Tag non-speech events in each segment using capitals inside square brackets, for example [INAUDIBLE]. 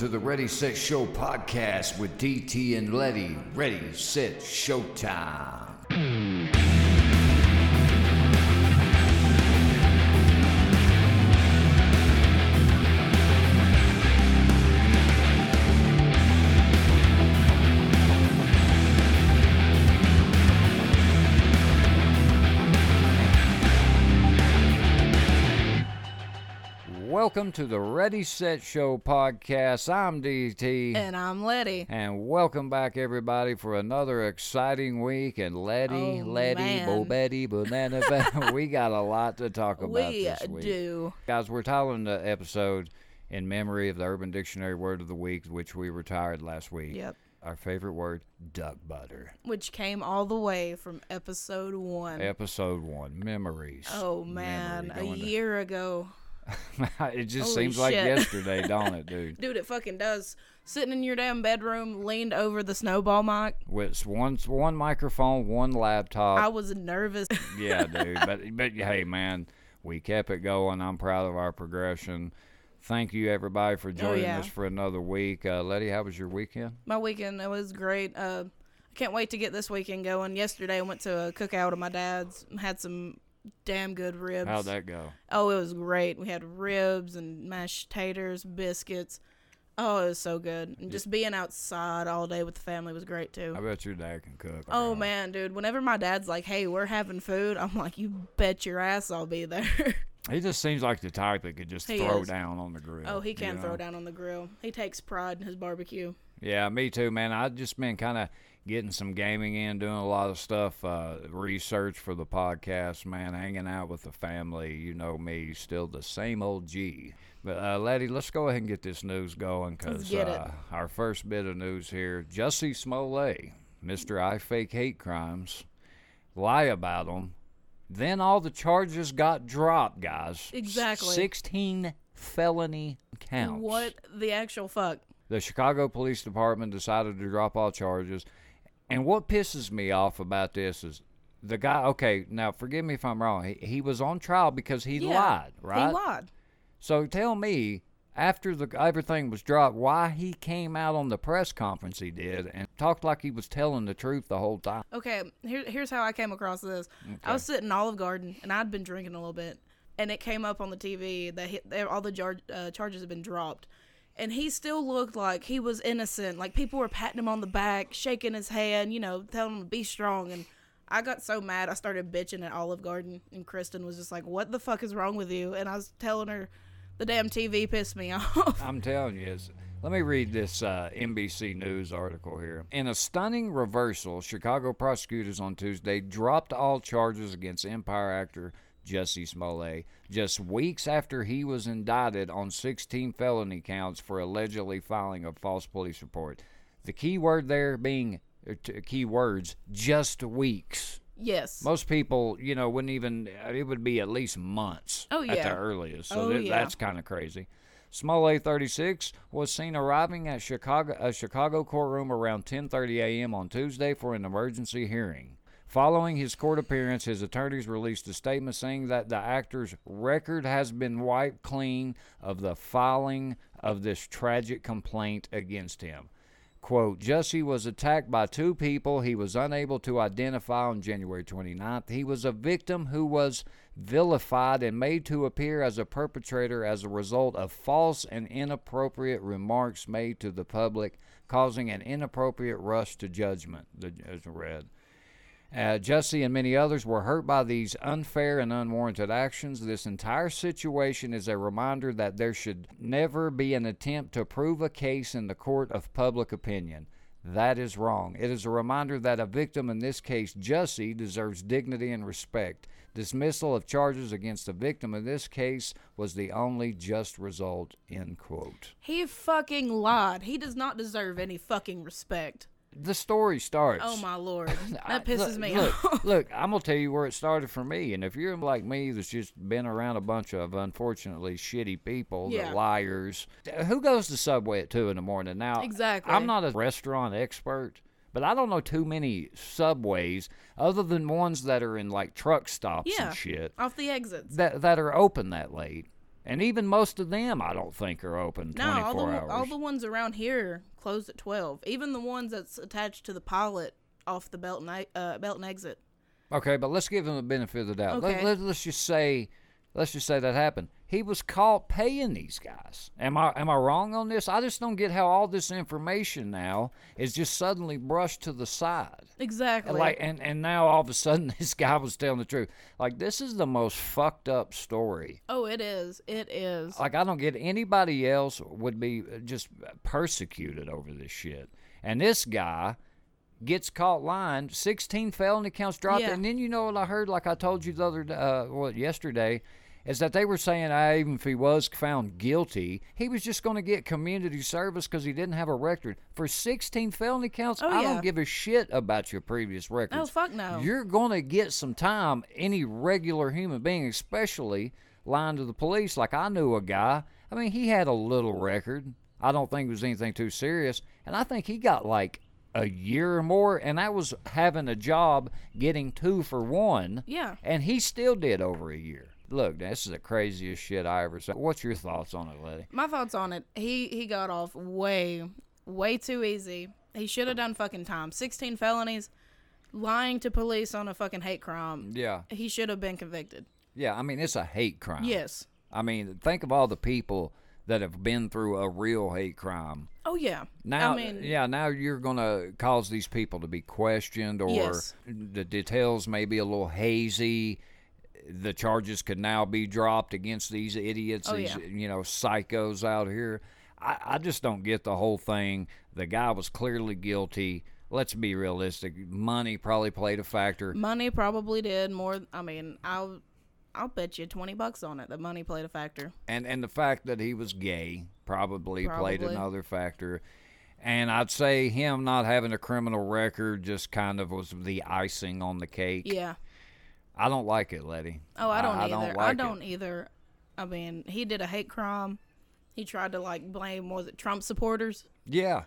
To the Ready Set Show podcast with DT and Letty. Ready, set, showtime. Welcome to the Ready Set Show podcast. I'm DT. And I'm Letty. And welcome back, everybody, for another exciting week. And Letty, Oh, Letty, man. Bo Betty, Banana, [LAUGHS] we got a lot to talk about we this week. do. Guys, we're titling the episode in memory of the Urban Dictionary Word of the Week, which we retired last week. Yep. Our favorite word, duck butter. Which came all the way from episode one. Episode one, memories. Oh man, a going to- year ago. [LAUGHS] it just Holy seems like yesterday, [LAUGHS] don't it, dude? Dude, it fucking does. Sitting in your damn bedroom, leaned over the snowball mic. With one one microphone, one laptop. I was nervous. [LAUGHS] yeah, dude. But but hey, man, we kept it going. I'm proud of our progression. Thank you everybody for joining Oh, yeah. us for another week. Uh, Letty, how was your weekend? my weekend, it was great. Uh, I can't wait to get this weekend going. Yesterday, I went to a cookout of my dad's. Had some damn good ribs. How'd that go? Oh, it was great. We had ribs and mashed taters, biscuits. Oh, it was so good. And just being outside all day with the family was great too. I bet your dad can cook. Oh alright. man, dude. Whenever my dad's like, "Hey, we're having food," I'm like, "You bet your ass I'll be there." [LAUGHS] he just seems like the type that could just He throw is. down on the grill. oh, he you can know? throw down on the grill. He takes pride in his barbecue. Yeah, me too, man. I've just been kind of getting some gaming in, doing a lot of stuff, uh, research for the podcast, man, hanging out with the family. You know me, still the same old G. But, uh, Letty, let's go ahead and get this news going because uh, our first bit of news here Jussie Smollett, Mr. I Fake Hate Crimes, lie about them. Then all the charges got dropped, guys. Exactly. 16 felony counts What the actual fuck? the Chicago Police Department decided to drop all charges. And what pisses me off about this is the guy. Okay, now forgive me if I'm wrong. He, he was on trial because he Yeah, lied, right? He lied. So tell me, after the everything was dropped, why he came out on the press conference he did and talked like he was telling the truth the whole time. Okay, here, here's how I came across this. I was sitting in Olive Garden and I'd been drinking a little bit, and it came up on the TV that he, all the jar, uh, charges had been dropped, and he still looked like he was innocent. Like people were patting him on the back, shaking his hand, you know, telling him to be strong. And I got so mad, I started bitching at Olive Garden, and Kristen was just like, "What the fuck is wrong with you?" And I was telling her, the damn TV pissed me [LAUGHS] off. I'm telling you, it's, let me read this uh, NBC News article here. In a stunning reversal, Chicago prosecutors on Tuesday dropped all charges against Empire actor Jussie Smollett just weeks after he was indicted on 16 felony counts for allegedly filing a false police report. The key word there being uh, t- key words just weeks. yes. Most people, you know, wouldn't even. It would be at least months. Oh, At the earliest. So Oh, that- yeah. that's kind of crazy. Smollett, 36, was seen arriving at Chicago a Chicago courtroom around 10:30 a.m. on Tuesday for an emergency hearing. Following his court appearance, his attorneys released a statement saying that the actor's record has been wiped clean of the filing of this tragic complaint against him. Quote, Jussie was attacked by two people he was unable to identify on January 29th. He was a victim who was vilified and made to appear as a perpetrator as a result of false and inappropriate remarks made to the public, causing an inappropriate rush to judgment, the as read. Uh, and many others were hurt by these unfair and unwarranted actions. This entire situation is a reminder that there should never be an attempt to prove a case in the court of public opinion. That is wrong. It is a reminder that a victim, in this case Jussie, deserves dignity and respect. Dismissal of charges against the victim in this case was the only just result. End quote. he fucking lied. He does not deserve any fucking respect. The story starts. Oh my lord, [LAUGHS] that pisses look, me look, [LAUGHS] off. look, I'm gonna tell you where it started for me. And if you're like me, that's just been around a bunch of unfortunately shitty people, the Yeah. liars. Who goes to Subway at two in the morning? Now, Exactly. I'm not a restaurant expert, but I don't know too many subways other than ones that are in like truck stops Yeah. and shit Off the exits. that that are open that late. And even most of them, I don't think are open No, 24 all the hours. all the ones around here close at twelve. Even the ones that's attached to the pilot off the belt and uh, belt and exit. Okay, but let's give them the benefit of the doubt. Okay. Let, let, us just say, let's just say that happened. He was caught paying these guys. Am I am I wrong on this? I just don't get how all this information now is just suddenly brushed to the side. Exactly. Like and and now all of a sudden [LAUGHS] this guy was telling the truth. Like this is the most fucked up story. oh, it is. It is. Like I don't get anybody else would be just persecuted over this shit. And this guy gets caught lying. Sixteen felony counts dropped. Yeah. And then you know what I heard? Like I told you the other uh, what yesterday. Is that they were saying, I even if he was found guilty, he was just going to get community service because he didn't have a record for 16 felony counts. Oh, I yeah. don't give a shit about your previous oh, records. oh fuck no. You're going to get some time. Any regular human being, especially lying to the police. Like I knew a guy. I mean, he had a little record. I don't think it was anything too serious, and I think he got like a year or more, and that was having a job, getting two for one. Yeah. And he still did over a year. Look, this is the craziest shit I ever saw. What's your thoughts on it, Letty? My thoughts on it. He he got off way way too easy. He should have done fucking time. 16 felonies, lying to police on a fucking hate crime. Yeah. He should have been convicted. Yeah, I mean, it's a hate crime. Yes. I mean, think of all the people that have been through a real hate crime. Oh yeah. Now, I mean, yeah, now you're going to cause these people to be questioned, or Yes. the details may be a little hazy. The charges could now be dropped against these idiots, Oh, these yeah. you know psychos out here. I, I just don't get the whole thing. The guy was clearly guilty. Let's be realistic. Money probably played a factor. money probably did more. I mean, I'll I'll bet you 20 bucks on it that money played a factor. and and the fact that he was gay probably, played another factor. And I'd say him not having a criminal record just kind of was the icing on the cake. Yeah. I don't like it, Letty. Oh, I don't I, either. don't I don't it. either. I mean, he did a hate crime. He tried to like blame was it Trump supporters? Yeah,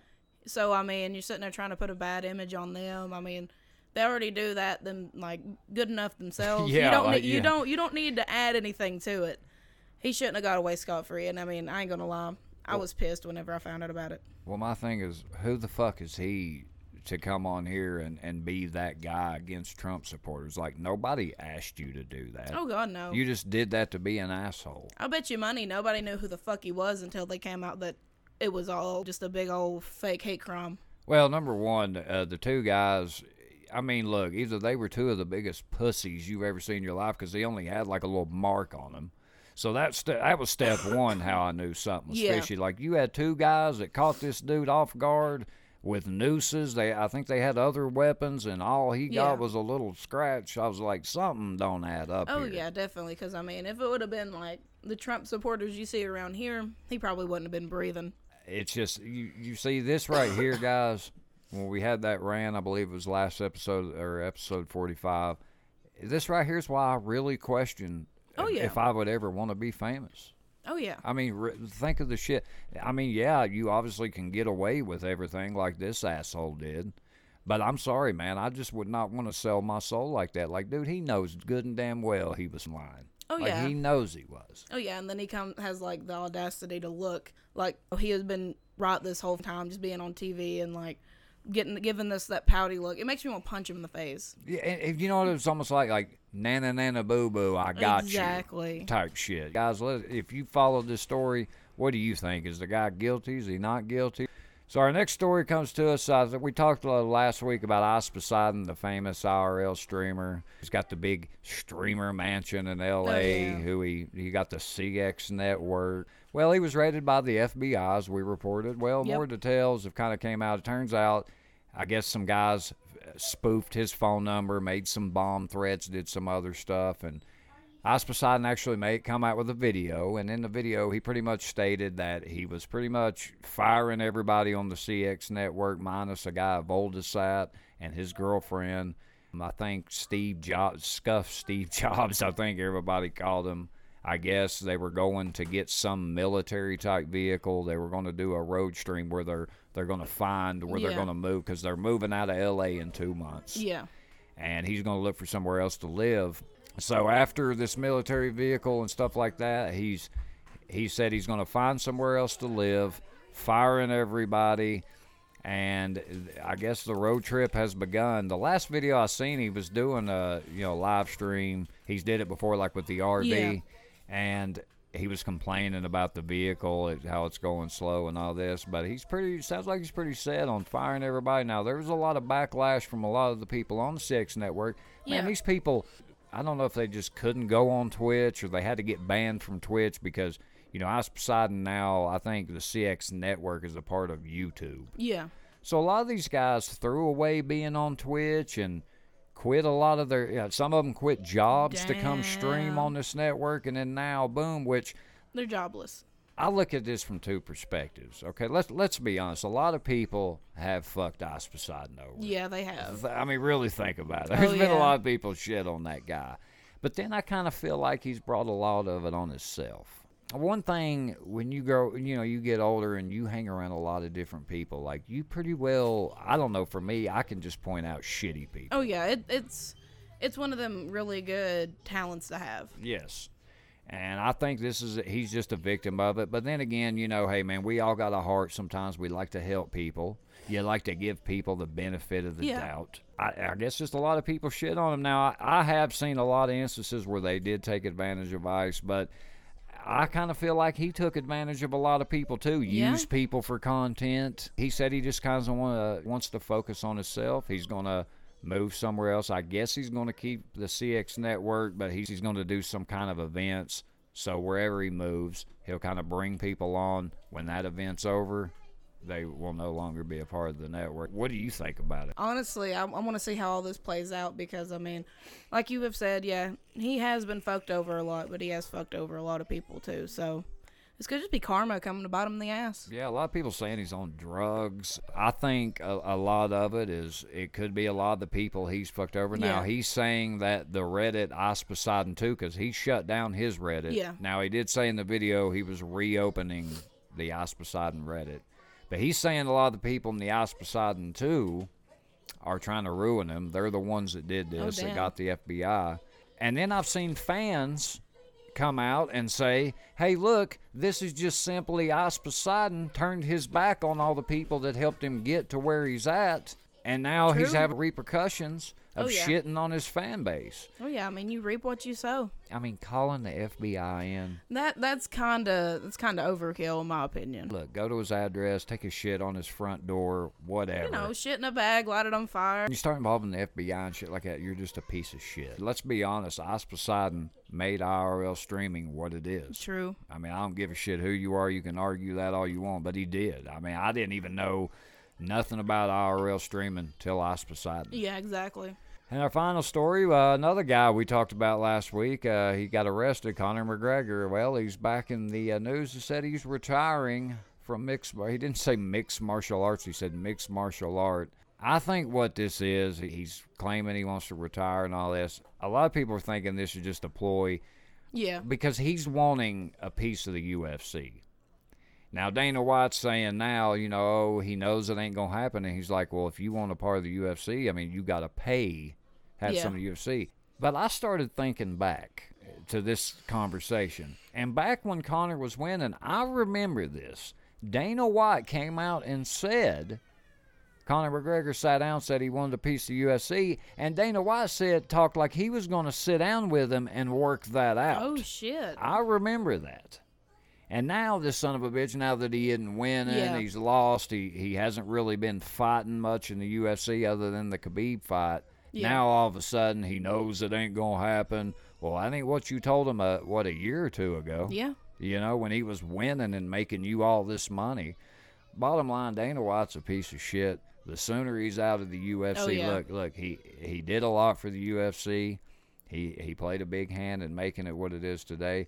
So I mean, you're sitting there trying to put a bad image on them. I mean, they already do that them like good enough themselves. [LAUGHS] Yeah, you don't like, need, you yeah. don't you don't need to add anything to it. He shouldn't have got away scot free. And I mean, I ain't gonna lie, I was pissed whenever I found out about it. Well, my thing is, who the fuck is he to come on here and, and be that guy against Trump supporters? Like, nobody asked you to do that. Oh God, no. You just did that to be an asshole. I bet you money nobody knew who the fuck he was until they came out that it was all just a big old fake hate crime. Well, number one, uh, the two guys. I mean, look, either they were two of the biggest pussies you've ever seen in your life because they only had like a little mark on them. So that's st- that was step one. How I knew something was [LAUGHS] Yeah. fishy. Like you had two guys that caught this dude off guard with nooses. They, I think they had other weapons, and all he Yeah. got was a little scratch. I was like, something don't add up. Oh here. yeah, definitely. Because I mean, if it would have been like the Trump supporters you see around here, he probably wouldn't have been breathing. it's just you, you see this right here guys when we had that rant i believe it was last episode or episode 45 this right here is why i really question Oh, yeah. if i would ever want to be famous Oh yeah. i mean re- think of the shit. I mean yeah you obviously can get away with everything like this asshole did. But i'm sorry man. I just would not want to sell my soul like that. Like dude he knows good and damn well he was lying. Oh, like yeah. he knows he was. Oh yeah, and then he come has like the audacity to look like oh, he has been right this whole time, just being on TV and like getting giving this that pouty look. It makes me want to punch him in the face. Yeah, and, you know what? It's almost like like nana nana boo boo. I got Exactly. you type shit, guys. Let, if you follow this story, what do you think? Is the guy guilty? Is he not guilty? So our next story comes to us. Uh, we talked uh, last week about Ice Poseidon, the famous IRL streamer. He's got the big streamer mansion in L.A. yeah. Who he he got the CX network. Well, he was raided by the FBI, as we reported. Well, Yep. more details have kind of came out. It turns out, I guess some guys uh, spoofed his phone number, made some bomb threats, did some other stuff, and Ice Poseidon actually made come out with a video, and in the video he pretty much stated that he was pretty much firing everybody on the CX network, minus a guy Voldesat and his girlfriend. Um, I think Steve Jobs, Scuff Steve [LAUGHS] Jobs, I think everybody called him. I guess they were going to get some military type vehicle. They were going to do a road stream where they're they're going to find where they're going to move because they're moving out of L.A. in two months Yeah. and he's going to look for somewhere else to live. So after this military vehicle and stuff like that, he's he said he's going to find somewhere else to live, firing everybody. And I guess the road trip has begun. The last video I seen, he was doing a you know live stream. He's did it before, like with the RV, Yeah. And he was complaining about the vehicle, how it's going slow and all this. But he's pretty. Sounds like he's pretty set on firing everybody. Now there was a lot of backlash from a lot of the people on the CX network. Man, Yeah. these people. I don't know if they just couldn't go on Twitch or they had to get banned from Twitch because you know Ice Poseidon now. I think the CX network is a part of YouTube. Yeah. So a lot of these guys threw away being on Twitch and quit a lot of their. Yeah, some of them quit jobs to come stream on this network, and then now, boom. Which They're jobless. I look at this from two perspectives. Okay, let's let's be honest. A lot of people have fucked Ice Poseidon over. Yeah, they have. I mean, really think about it. Oh, There's been a lot of people shit on that guy, but then I kind of feel like he's brought a lot of it on himself. One thing when you grow, you know, you get older and you hang around a lot of different people. Like you, pretty well. I don't know. For me, I can just point out shitty people. Oh yeah, it, it's it's one of them really good talents to have. Yes. And I think this is he's just a victim of it. But then again, you know, hey man, we all got a heart. Sometimes we like to help people. You like to give people the benefit of the Yeah. doubt. I, I guess just a lot of people shit on him. Now I, I have seen a lot of instances where they did take advantage of Ice, but I kind of feel like he took advantage of a lot of people too. Yeah. Use people for content. He said he just kind of want to wants to focus on himself. He's gonna move somewhere else. I guess he's going to keep the CX network, but he's, he's going to do some kind of events. So wherever he moves, he'll kind of bring people on. When that event's over, they will no longer be a part of the network. What do you think about it? Honestly, I, I want to see how all this plays out because I mean, like you have said, yeah, he has been fucked over a lot, but he has fucked over a lot of people too. So this could just be karma coming to bite him in the ass. Yeah, a lot of people saying he's on drugs. I think a, a lot of it is it could be a lot of the people he's fucked over. Now Yeah. he's saying that the Reddit Ice Poseidon too, because he shut down his Reddit. Yeah. Now he did say in the video he was reopening the Ice Poseidon Reddit, but he's saying a lot of the people in the Ice Poseidon too are trying to ruin him. They're the ones that did Oh, this. that got the FBI. And then I've seen fans come out and say, "Hey, look, this is just simply Ice Poseidon turned his back on all the people that helped him get to where he's at, and now he's having repercussions of Oh, yeah. shitting on his fan base." Oh yeah, I mean, you reap what you sow. I mean, calling the FBI in. That that's kind of that's kind of overkill in my opinion. Look, go to his address, take a shit on his front door, whatever. You know, shit in a bag, light it on fire. When you start involving the FBI and shit like that, you're just a piece of shit. Let's be honest, Ice Poseidon made IRL streaming what it is. True. I mean, I don't give a shit who you are. You can argue that all you want, but he did. I mean, I didn't even know nothing about IRL streaming till Ice Poseidon. Yeah, exactly. And our final story, uh, another guy we talked about last week, uh, he got arrested, Conor McGregor. Well, he's back in the uh, news. He said he's retiring from mixed. He didn't say mixed martial arts. He said mixed martial art. I think what this is, he's claiming he wants to retire and all this. A lot of people are thinking this is just a ploy Yeah. because he's wanting a piece of the UFC. Now Dana White's saying now, you know, he knows it ain't gonna happen, and he's like, well, if you want a part of the UFC, I mean, you got to pay, have Yeah. some of the UFC. But I started thinking back to this conversation, and back when Conor was winning, I remember this. Dana White came out and said. Conor McGregor sat down, said he wanted a piece of the UFC, and Dana White said talked like he was going to sit down with him and work that out. Oh shit. I remember that. And now this son of a bitch, now that he isn't winning, Yeah. he's lost. He he hasn't really been fighting much in the UFC other than the Khabib fight. Yeah. Now all of a sudden he knows it ain't gonna happen. Well, I think what you told him, uh, what a year or two ago. Yeah. You know, when he was winning and making you all this money. Bottom line, Dana White's a piece of shit. The sooner he's out of the UFC, Oh, yeah. look, look, he he did a lot for the UFC. He he played a big hand in making it what it is today.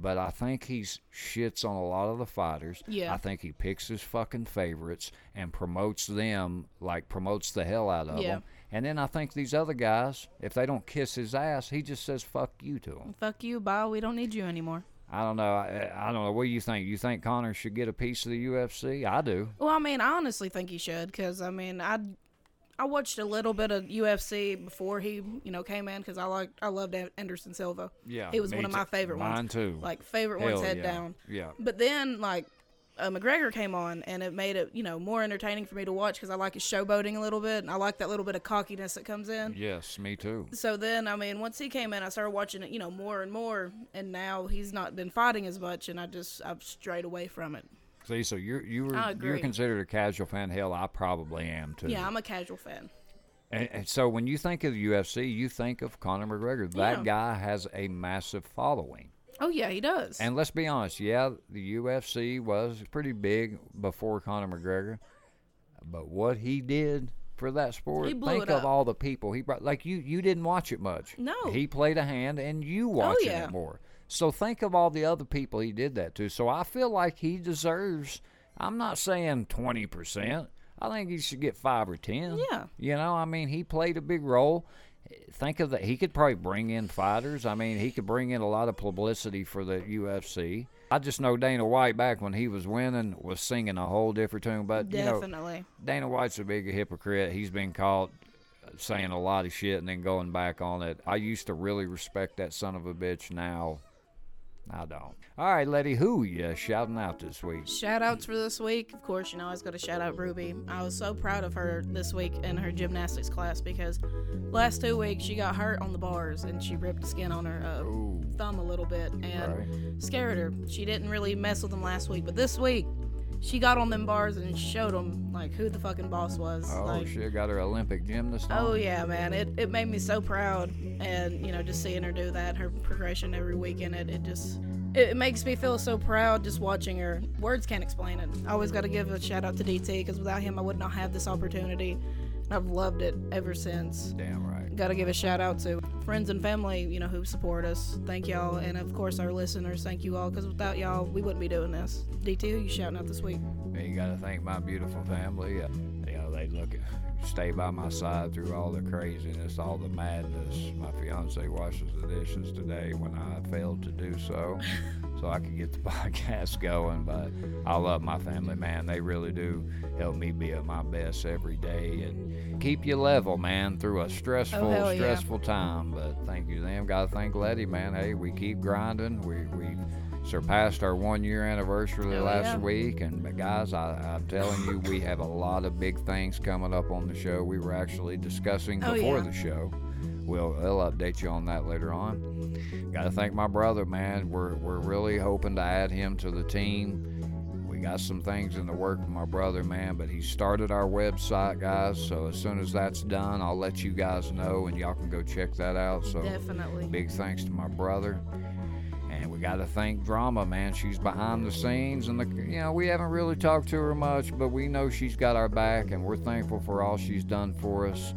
But I think he shits on a lot of the fighters. Yeah. I think he picks his fucking favorites and promotes them, like promotes the hell out of Yeah. them. And then I think these other guys, if they don't kiss his ass, he just says "fuck you" to them. Fuck you, bye. We don't need you anymore. I don't know. I, I don't know. What do you think? You think Conor should get a piece of the UFC? I do. Well, I mean, I honestly think he should, because I mean, I, I watched a little bit of UFC before he, you know, came in because I like I loved An- Anderson Silva. Yeah, he was one of my favorite ones. Mine too. Like favorite ones, head yeah. down. Yeah. But then like uh, McGregor came on, and it made it, you know, more entertaining for me to watch because I like his showboating a little bit, and I like that little bit of cockiness that comes in. Yes, me too. So then, I mean, once he came in, I started watching it, you know, more and more, and now he's not been fighting as much, and I just I've strayed away from it. See, so you're you were you're considered a casual fan. Hell, I probably am too. Yeah, I'm a casual fan. And, and so when you think of the UFC, you think of Conor McGregor. That Yeah. guy has a massive following. Oh yeah, he does. And let's be honest, yeah, the UFC was pretty big before Conor McGregor, but what he did for that sport, He blew think it of up. all the people he brought. Like you, you didn't watch it much. No. Oh, he played a hand, and you oh, watching yeah. it more. So think of all the other people he did that to. So I feel like he deserves. I'm not saying twenty percent. I think he should get five or ten. Yeah. You know, I mean, he played a big role. Think of that. He could probably bring in fighters. I mean, he could bring in a lot of publicity for the UFC. I just know Dana White back when he was winning was singing a whole different tune. But you know, Definitely. Dana White's a big hypocrite. He's been caught saying a lot of shit and then going back on it. I used to really respect that son of a bitch. Now, I don't. All right, Letty, who you shouting out this week? Shout outs for this week. Of course, you know, I was going to shout out Ruby. I was so proud of her this week in her gymnastics class because last two weeks she got hurt on the bars and she ripped the skin on her uh, thumb a little bit and right. scared her. She didn't really mess with them last week, but this week she got on them bars and showed them like who the fucking boss was. Oh, like, shit, got her Olympic gymnast on. Oh yeah, man! It, it made me so proud, and you know, just seeing her do that, her progression every weekend, it, it just it, it makes me feel so proud just watching her. Words can't explain it. I always got to give a shout out to DT because without him, I would not have this opportunity. I've loved it ever since. Damn right. Got to give a shout out to friends and family, you know, who support us. Thank y'all, and of course our listeners. Thank you all, because without y'all, we wouldn't be doing this. DT, who you shouting out this week? You got to thank my beautiful family. You know, they look at, stay by my side through all the craziness, all the madness. My fiance washes the dishes today when I failed to do so, [LAUGHS] so I could get the [LAUGHS] podcast going. But I love my family, man. They really do help me be at my best every day and keep you level, man, through a oh, stressful, Oh, hell yeah. stressful time. But thank you to them. Got to thank Letty, man. Hey, we keep grinding. We we surpassed our one year anniversary Oh, last yeah. week and but guys I, i'm telling you we have a lot of big things coming up on the show we were actually discussing Oh, before yeah. the show we'll i'll update you on that later on gotta thank my brother man we're, we're really hoping to add him to the team we got some things in the work with my brother man but he started our website guys so as soon as that's done i'll let you guys know and y'all can go check that out so Definitely. Big thanks to my brother. And we got to thank Drama, man. She's behind the scenes, and the you know we haven't really talked to her much, but we know she's got our back, and we're thankful for all she's done for us.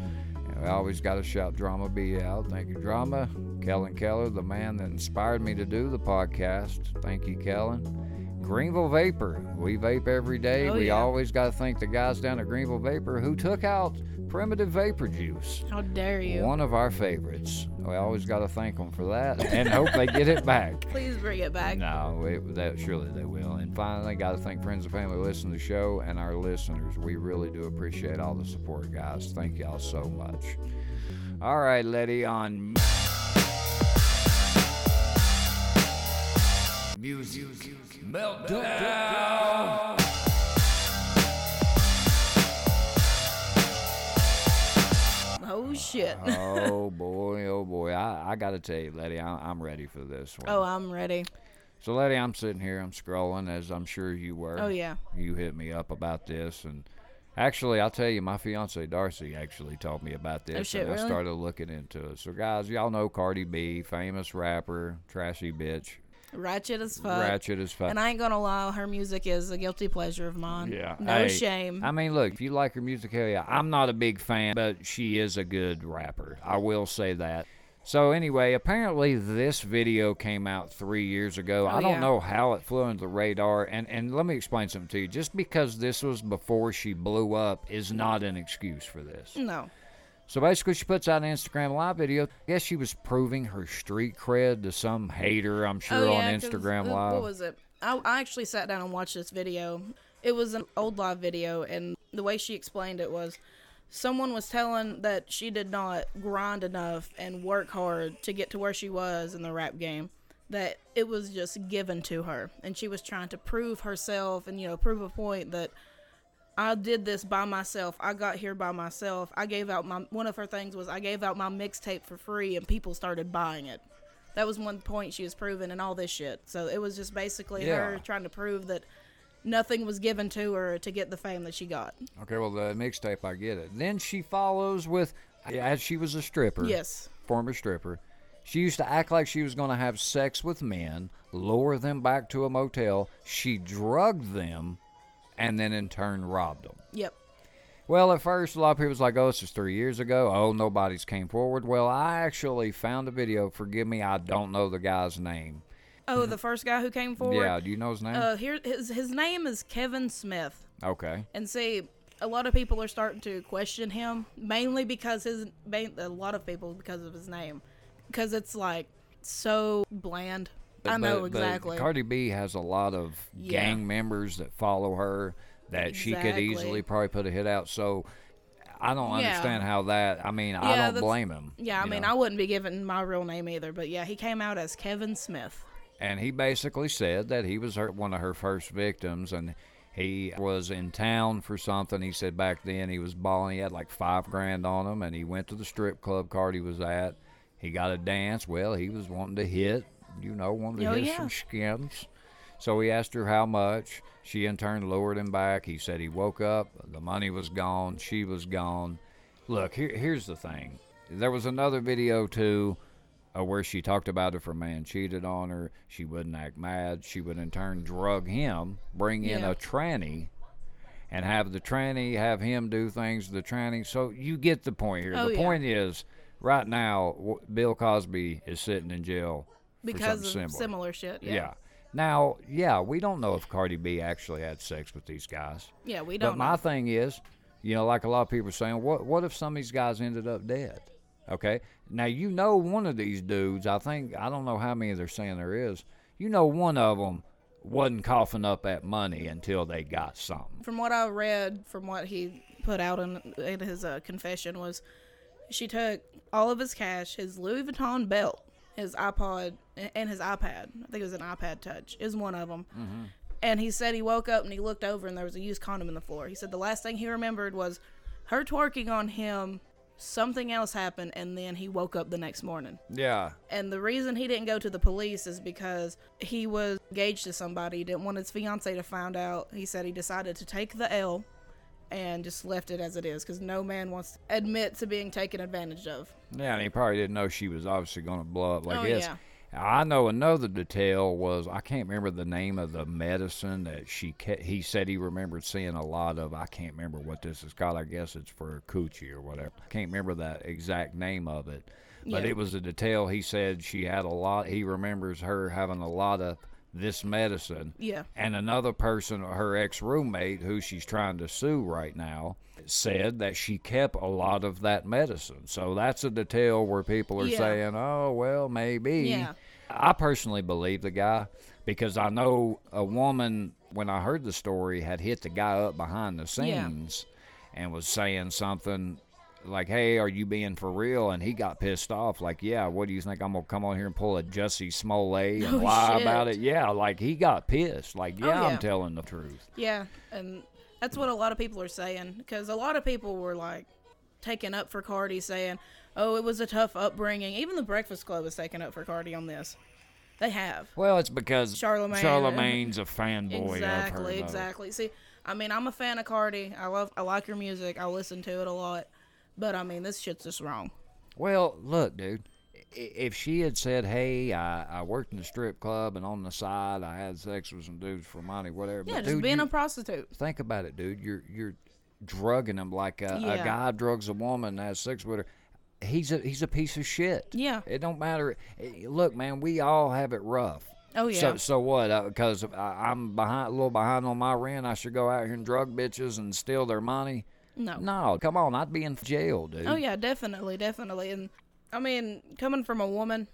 We always got to shout Drama B out. Thank you, Drama. Kellen Keller, the man that inspired me to do the podcast. Thank you, Kellen. Greenville Vapor. We vape every day. Oh, we yeah. always got to thank the guys down at Greenville Vapor who took out Primitive Vapor Juice. How dare you? One of our favorites. We always got to thank them for that [LAUGHS] and hope they get it back. [LAUGHS] Please bring it back. No, it, that surely they will. And finally, got to thank friends and family who listen to the show and our listeners. We really do appreciate all the support, guys. Thank y'all so much. All right, Letty, on music meltdown. Oh shit. [LAUGHS] oh boy, oh boy! I, I got to tell you, Letty, I, I'm ready for this one. oh, I'm ready. So, Letty, I'm sitting here, I'm scrolling, as I'm sure you were. Oh yeah. You hit me up about this, and actually, I'll tell you, my fiance Darcy actually told me about oh, this, Oh, shit, and I started looking into it. So, guys, y'all know Cardi B, famous rapper, trashy bitch, Ratchet as fuck. ratchet as fuck. And I ain't gonna lie, her music is a guilty pleasure of mine. Yeah. No Hey, shame. I mean, look, if you like her music, hell yeah. I'm not a big fan, but she is a good rapper. I will say that. So anyway, apparently this video came out three years ago. Oh, I don't yeah. know how it flew under the radar, and and let me explain something to you. Just because this was before she blew up is not an excuse for this. no. So basically, she puts out an Instagram live video. I guess she was proving her street cred to some hater, I'm sure, oh, on Instagram uh, Live. What was it? I, I actually sat down and watched this video. It was an old live video, and the way she explained it was someone was telling that she did not grind enough and work hard to get to where she was in the rap game that it was just given to her and she was trying to prove herself and you know prove a point that I did this by myself. I got here by myself. I gave out my one of her things was I gave out my mixtape for free and people started buying it. That was one point she was proving and all this shit. So it was just basically her trying to prove that nothing was given to her to get the fame that she got. Okay, well the mixtape, I get it. Then she follows with, as she was a stripper, Yes. former stripper. She used to act like she was going to have sex with men, lure them back to a motel. She drugged them, and then in turn robbed them. Yep. Well, at first, a lot of people was like, "Oh, this is three years ago. Oh, nobody's came forward." Well, I actually found a video. Forgive me, I don't know the guy's name. Oh, the first guy who came forward. Yeah, do you know his name? Uh, here his his name is Kevin Smith, okay. and see, a lot of people are starting to question him mainly because his a lot of people because of his name, because it's like so bland. I know but- but exactly. Cardi B has a lot of Yeah. gang members that follow her that she could easily probably put a hit out. So I don't Yeah. understand how that. I mean, I don't blame him. yeah, I mean, know. I wouldn't be giving my real name either, but yeah, he came out as Kevin Smith. and he basically said that he was her, one of her first victims and he was in town for something he said back then he was balling he had like five grand on him and he went to the strip club Cardi was at he got a dance well he was wanting to hit you know wanted to Oh, hit yeah. some skins so he asked her how much she in turn lowered him back he said he woke up the money was gone she was gone look here, here's the thing there was another video too uh, where she talked about if her man cheated on her, she wouldn't act mad. She would in turn drug him, bring in a tranny, and have the tranny have him do things to the tranny. So you get the point here. Oh, the yeah. point is, right now, Bill Cosby is sitting in jail Because of similar, similar. shit. yeah. Yeah. Now, yeah, we don't know if Cardi B actually had sex with these guys. Yeah, we don't But my know. thing is, you know, like a lot of people are saying, what what if some of these guys ended up dead? Okay. Now you know one of these dudes. I think I don't know how many they're saying there is. You know one of them wasn't coughing up that money until they got something. From what I read, from what he put out in, in his uh, confession, was she took all of his cash, his Louis Vuitton belt, his iPod, and his iPad. I think it was an iPad Touch. Is one of them. Mm-hmm. And he said he woke up and he looked over and there was a used condom in the floor. He said the last thing he remembered was her twerking on him. Something else happened, and then he woke up the next morning. Yeah. And the reason he didn't go to the police is because he was engaged to somebody. He didn't want his fiance to find out. He said he decided to take the L and just left it as it is because no man wants to admit to being taken advantage of. Yeah, and he probably didn't know she was obviously going to blow up like Oh, this. yeah. I know another detail was I can't remember the name of the medicine that she ke- he said he remembered seeing a lot of. I can't remember what this is called. I guess it's for coochie or whatever. I can't remember that exact name of it, but Yeah. it was a detail. He said she had a lot. He remembers her having a lot of this medicine. Yeah. And another person, her ex roommate, who she's trying to sue right now, said that she kept a lot of that medicine. So that's a detail where people are Yeah. saying, oh, well, maybe. Yeah. I personally believe the guy because I know a woman, when I heard the story, had hit the guy up behind the Yeah. scenes and was saying something like, hey, are you being for real? And he got pissed off, like, yeah, what do you think? I'm going to come on here and pull a Jesse Smollett and [LAUGHS] Oh, lie shit. about it? Yeah, like he got pissed. Like, yeah, yeah. I'm telling the truth. Yeah. And that's what a lot of people are saying because a lot of people were like taking up for Cardi saying, oh, it was a tough upbringing. Even the Breakfast Club is taking up for Cardi on this. They have. Well, it's because Charlemagne- Charlemagne's a fanboy exactly, exactly. See, I mean, I'm a fan of Cardi. I love, I like her music. I listen to it a lot. But I mean, this shit's just wrong. Well, look, dude. If she had said, "Hey, I, I worked in the strip club and on the side I had sex with some dudes for money, whatever," Yeah, but just dude, being you- a prostitute. think about it, dude. You're you're drugging him like a, a guy drugs a woman and has sex with her. He's a he's a piece of shit. Yeah. It don't matter. Look, man, we all have it rough. Oh yeah. So so what? Uh, because I'm behind a little behind on my rent. I should go out here and drug bitches and steal their money. No. No, come on. I'd be in jail, dude. Oh yeah, definitely, definitely. And I mean, coming from a woman,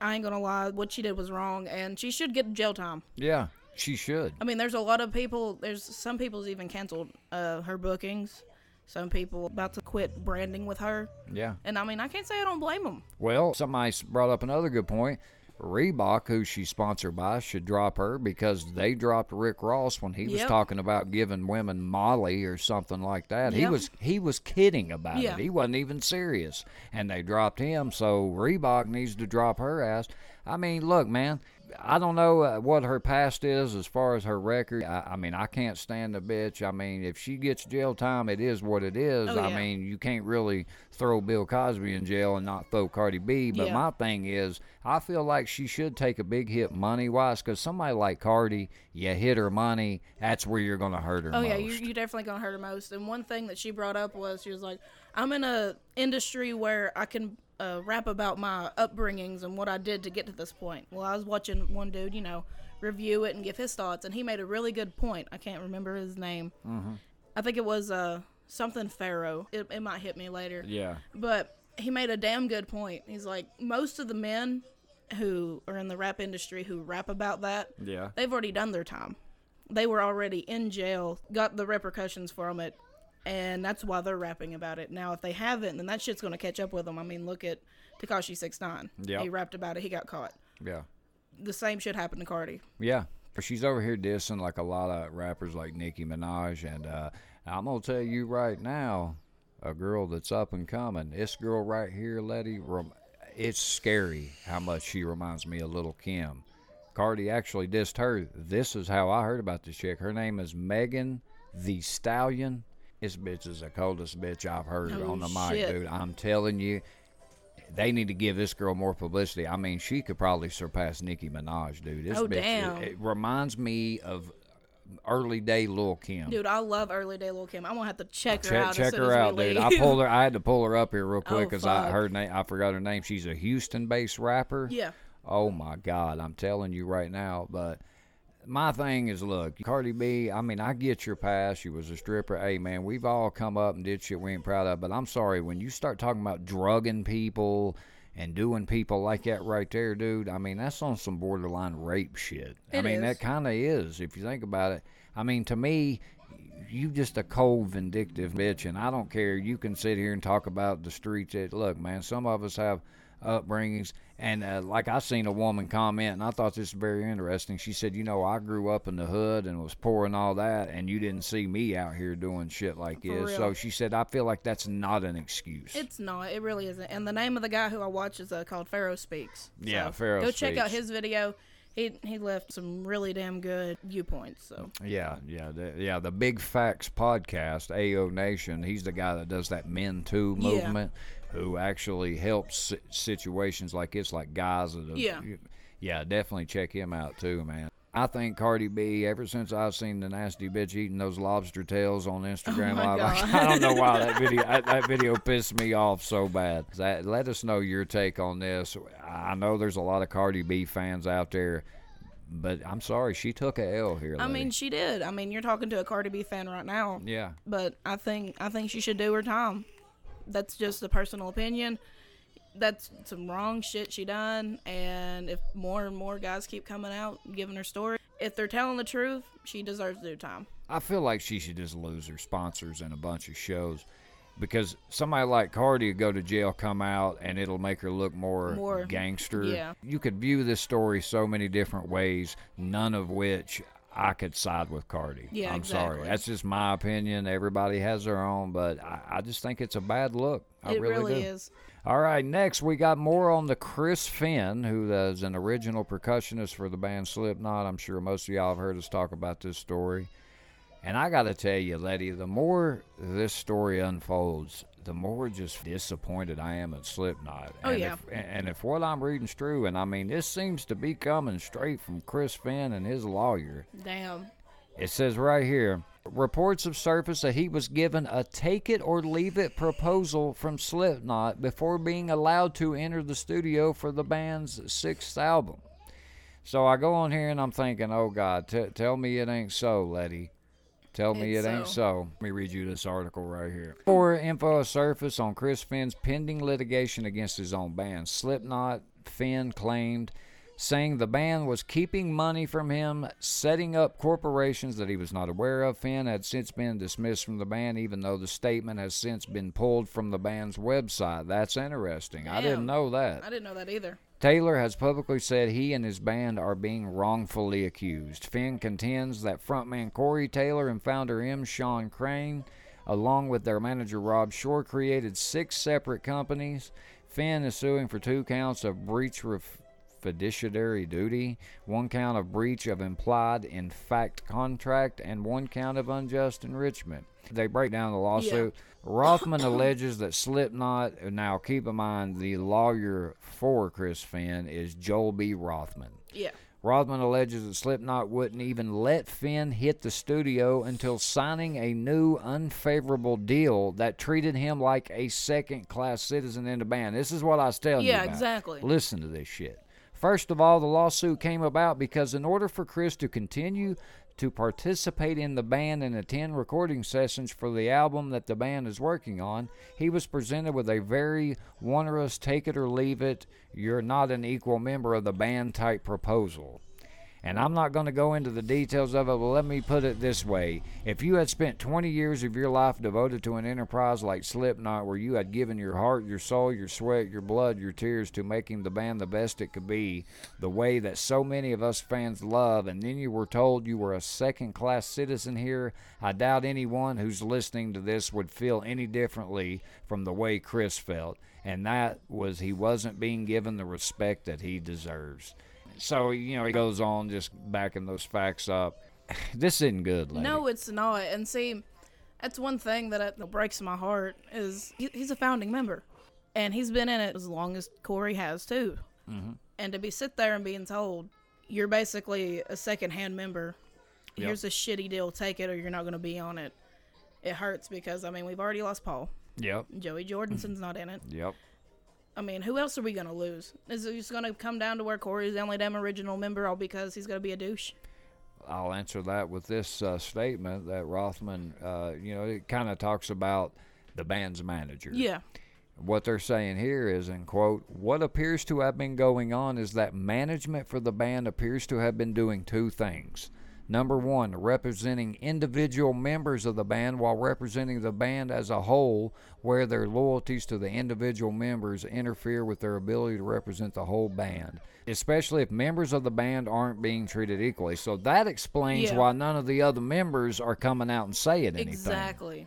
I ain't gonna lie, what she did was wrong, and she should get jail time. Yeah, she should. I mean, there's a lot of people. There's some people's even canceled uh, her bookings some people about to quit branding with her. Yeah. And I mean, I can't say I don't blame them. Well, somebody brought up another good point. Reebok, who she's sponsored by, should drop her because they dropped Rick Ross when he was talking about giving women Molly or something like that. He was he was kidding about Yeah. it. He wasn't even serious, and they dropped him. So Reebok needs to drop her ass. I mean, look, man. I don't know uh, what her past is as far as her record. I, I mean, I can't stand the bitch. I mean, if she gets jail time, it is what it is. Oh, yeah. I mean, you can't really throw Bill Cosby in jail and not throw Cardi B. But Yeah. my thing is, I feel like she should take a big hit money wise because somebody like Cardi, you hit her money, that's where you're going to hurt her Oh most. yeah, you you definitely gonna hurt her most. And one thing that she brought up was she was like, "I'm in a industry where I can uh, rap about my upbringings and what I did to get to this point." Well, I was watching one dude, you know, review it and give his thoughts, and he made a really good point. I can't remember his name. Mm-hmm. I think it was uh something Pharaoh. It, it might hit me later. yeah. But he made a damn good point. He's like, most of the men who are in the rap industry who rap about that, Yeah. they've already done their time. They were already in jail, got the repercussions from it, and that's why they're rapping about it. Now, if they haven't, then that shit's going to catch up with them. I mean, look at Tekashi Six Nine. Yeah, He rapped about it. He got caught. Yeah. The same shit happened to Cardi. Yeah. She's over here dissing like a lot of rappers like Nicki Minaj. And uh, I'm going to tell you right now, a girl that's up and coming, this girl right here, Letty, it's scary how much she reminds me of Little Kim. Cardi actually dissed her. This is how I heard about this chick. Her name is Megan Thee Stallion. This bitch is the coldest bitch I've heard Oh, on the mic, dude. I'm telling you, they need to give this girl more publicity. I mean, she could probably surpass Nicki Minaj, dude. This Oh, bitch, damn. It, it reminds me of early day Lil Kim. Dude, I love early day Lil Kim. I'm gonna have to check her check out. check her out, dude. leave. I pulled her. [LAUGHS] I had to pull her up here real oh, quick Oh, because I heard name. I forgot her name. She's a Houston-based rapper. yeah. Oh my God, I'm telling you right now. But my thing is, look, Cardi B. I mean, I get your past. You was a stripper. Hey, man, we've all come up and did shit we ain't proud of. But I'm sorry when you start talking about drugging people and doing people like that right there, dude. I mean, that's on some borderline rape shit. I mean, is. that kind of is if you think about it. I mean, to me. You just a cold, vindictive bitch, and I don't care. You can sit here and talk about the streets. It look, man. Some of us have upbringings. And uh, like I seen a woman comment, and I thought this was very interesting. She said, "You know, I grew up in the hood and was poor and all that, and you didn't see me out here doing shit like For this." real. So she said, "I feel like that's not an excuse." It's not. It really isn't. And the name of the guy who I watch is uh, called Pharaoh Speaks. Yeah, Pharaoh Go check out his video. He he left some really damn good viewpoints. So yeah, yeah, the, yeah. The Big Facts podcast, AO Nation. He's the guy that does that Men Too movement. Yeah. Who actually helps situations like this, like guys Yeah. yeah, definitely check him out too, man. I think Cardi B, ever since I've seen the nasty bitch eating those lobster tails on oh Instagram Oh Live, I, I don't know why that [LAUGHS] video that, that video pissed me off so bad. That, let us know your take on this. I know there's a lot of Cardi B fans out there, but I'm sorry she took a L here. I lady. mean, she did. I mean, you're talking to a Cardi B fan right now. yeah, But I think I think she should do her time. That's just a personal opinion. That's some wrong shit she done. And if more and more guys keep coming out giving her story, if they're telling the truth, she deserves do time. I feel like she should just lose her sponsors and a bunch of shows. Because somebody like Cardi go to jail, come out, and it'll make her look more, More- gangster. yeah. You could view this story so many different ways, none of which I could side with Cardi. Yeah, I'm sorry. That's just my opinion. Everybody has their own, but I, I just think it's a bad look. I it really, really do. is. All right, next we got more on the Chris Fehn, who is an original percussionist for the band Slipknot. I'm sure most of y'all have heard us talk about this story. And I got to tell you, Letty, the more this story unfolds, the more just disappointed I am at Slipknot. Oh, and yeah. If, and if what I'm reading's true, and I mean, this seems to be coming straight from Chris Fehn and his lawyer. Damn. It says right here reports have surfaced that he was given a take it or leave it proposal from Slipknot before being allowed to enter the studio for the band's sixth album. So I go on here and I'm thinking, oh God, t- tell me it ain't so, Letty. Tell me It's it ain't so. so. Let me read you this article right here. For info has surfaced on Chris Fehn's pending litigation against his own band. Slipknot, Fehn claimed saying the band was keeping money from him, setting up corporations that he was not aware of. Fehn had since been dismissed from the band, even though the statement has since been pulled from the band's website. That's interesting. I didn't know that. I didn't know that either. Taylor has publicly said he and his band are being wrongfully accused. Fehn contends that frontman Corey Taylor and founder M. Shawn Crahan, along with their manager Rob Shore, created six separate companies. Fehn is suing for two counts of breach of fiduciary duty, one count of breach of implied in fact contract, and one count of unjust enrichment. They break down the lawsuit. Rothman [COUGHS] alleges that Slipknot, now keep in mind the lawyer for Chris Fehn is Joel B. Rothman. Yeah. Rothman alleges that Slipknot wouldn't even let Fehn hit the studio until signing a new unfavorable deal that treated him like a second class citizen in the band. This is what I was telling you Yeah, exactly. Listen to this shit. First of all, the lawsuit came about because in order for Chris to continue to participate in the band and attend recording sessions for the album that the band is working on, he was presented with a very onerous take it or leave it, you're not an equal member of the band type proposal. And I'm not going to go into the details of it, but let me put it this way. If you had spent 20 years of your life devoted to an enterprise like Slipknot, where you had given your heart, your soul, your sweat, your blood, your tears to making the band the best it could be, the way that so many of us fans love, and then you were told you were a second class citizen here, I doubt anyone who's listening to this would feel any differently from the way Chris felt. And that was he wasn't being given the respect that he deserves. So, you know, he goes on just backing those facts up. [SIGHS] This isn't good, lady. No, it's not. And see, that's one thing that, I, that breaks my heart is he, he's a founding member, and he's been in it as long as Corey has too. Mm-hmm. And to be sit there and being told you're basically a second-hand member, Yep. here's a shitty deal, take it or you're not going to be on it. It hurts because I mean we've already lost Paul. Yep. Joey Jordison's not in it. Yep. I mean, who else are we gonna lose? Is it just gonna come down to where Corey's the only damn original member, all because he's gonna be a douche? I'll answer that with this uh, statement that Rothman, uh, you know, it kind of talks about the band's manager. Yeah, What they're saying here is, in quote, what appears to have been going on is that management for the band appears to have been doing two things. Number one, representing individual members of the band while representing the band as a whole, where their loyalties to the individual members interfere with their ability to represent the whole band, especially if members of the band aren't being treated equally. So that explains Yeah. why none of the other members are coming out and saying anything. exactly.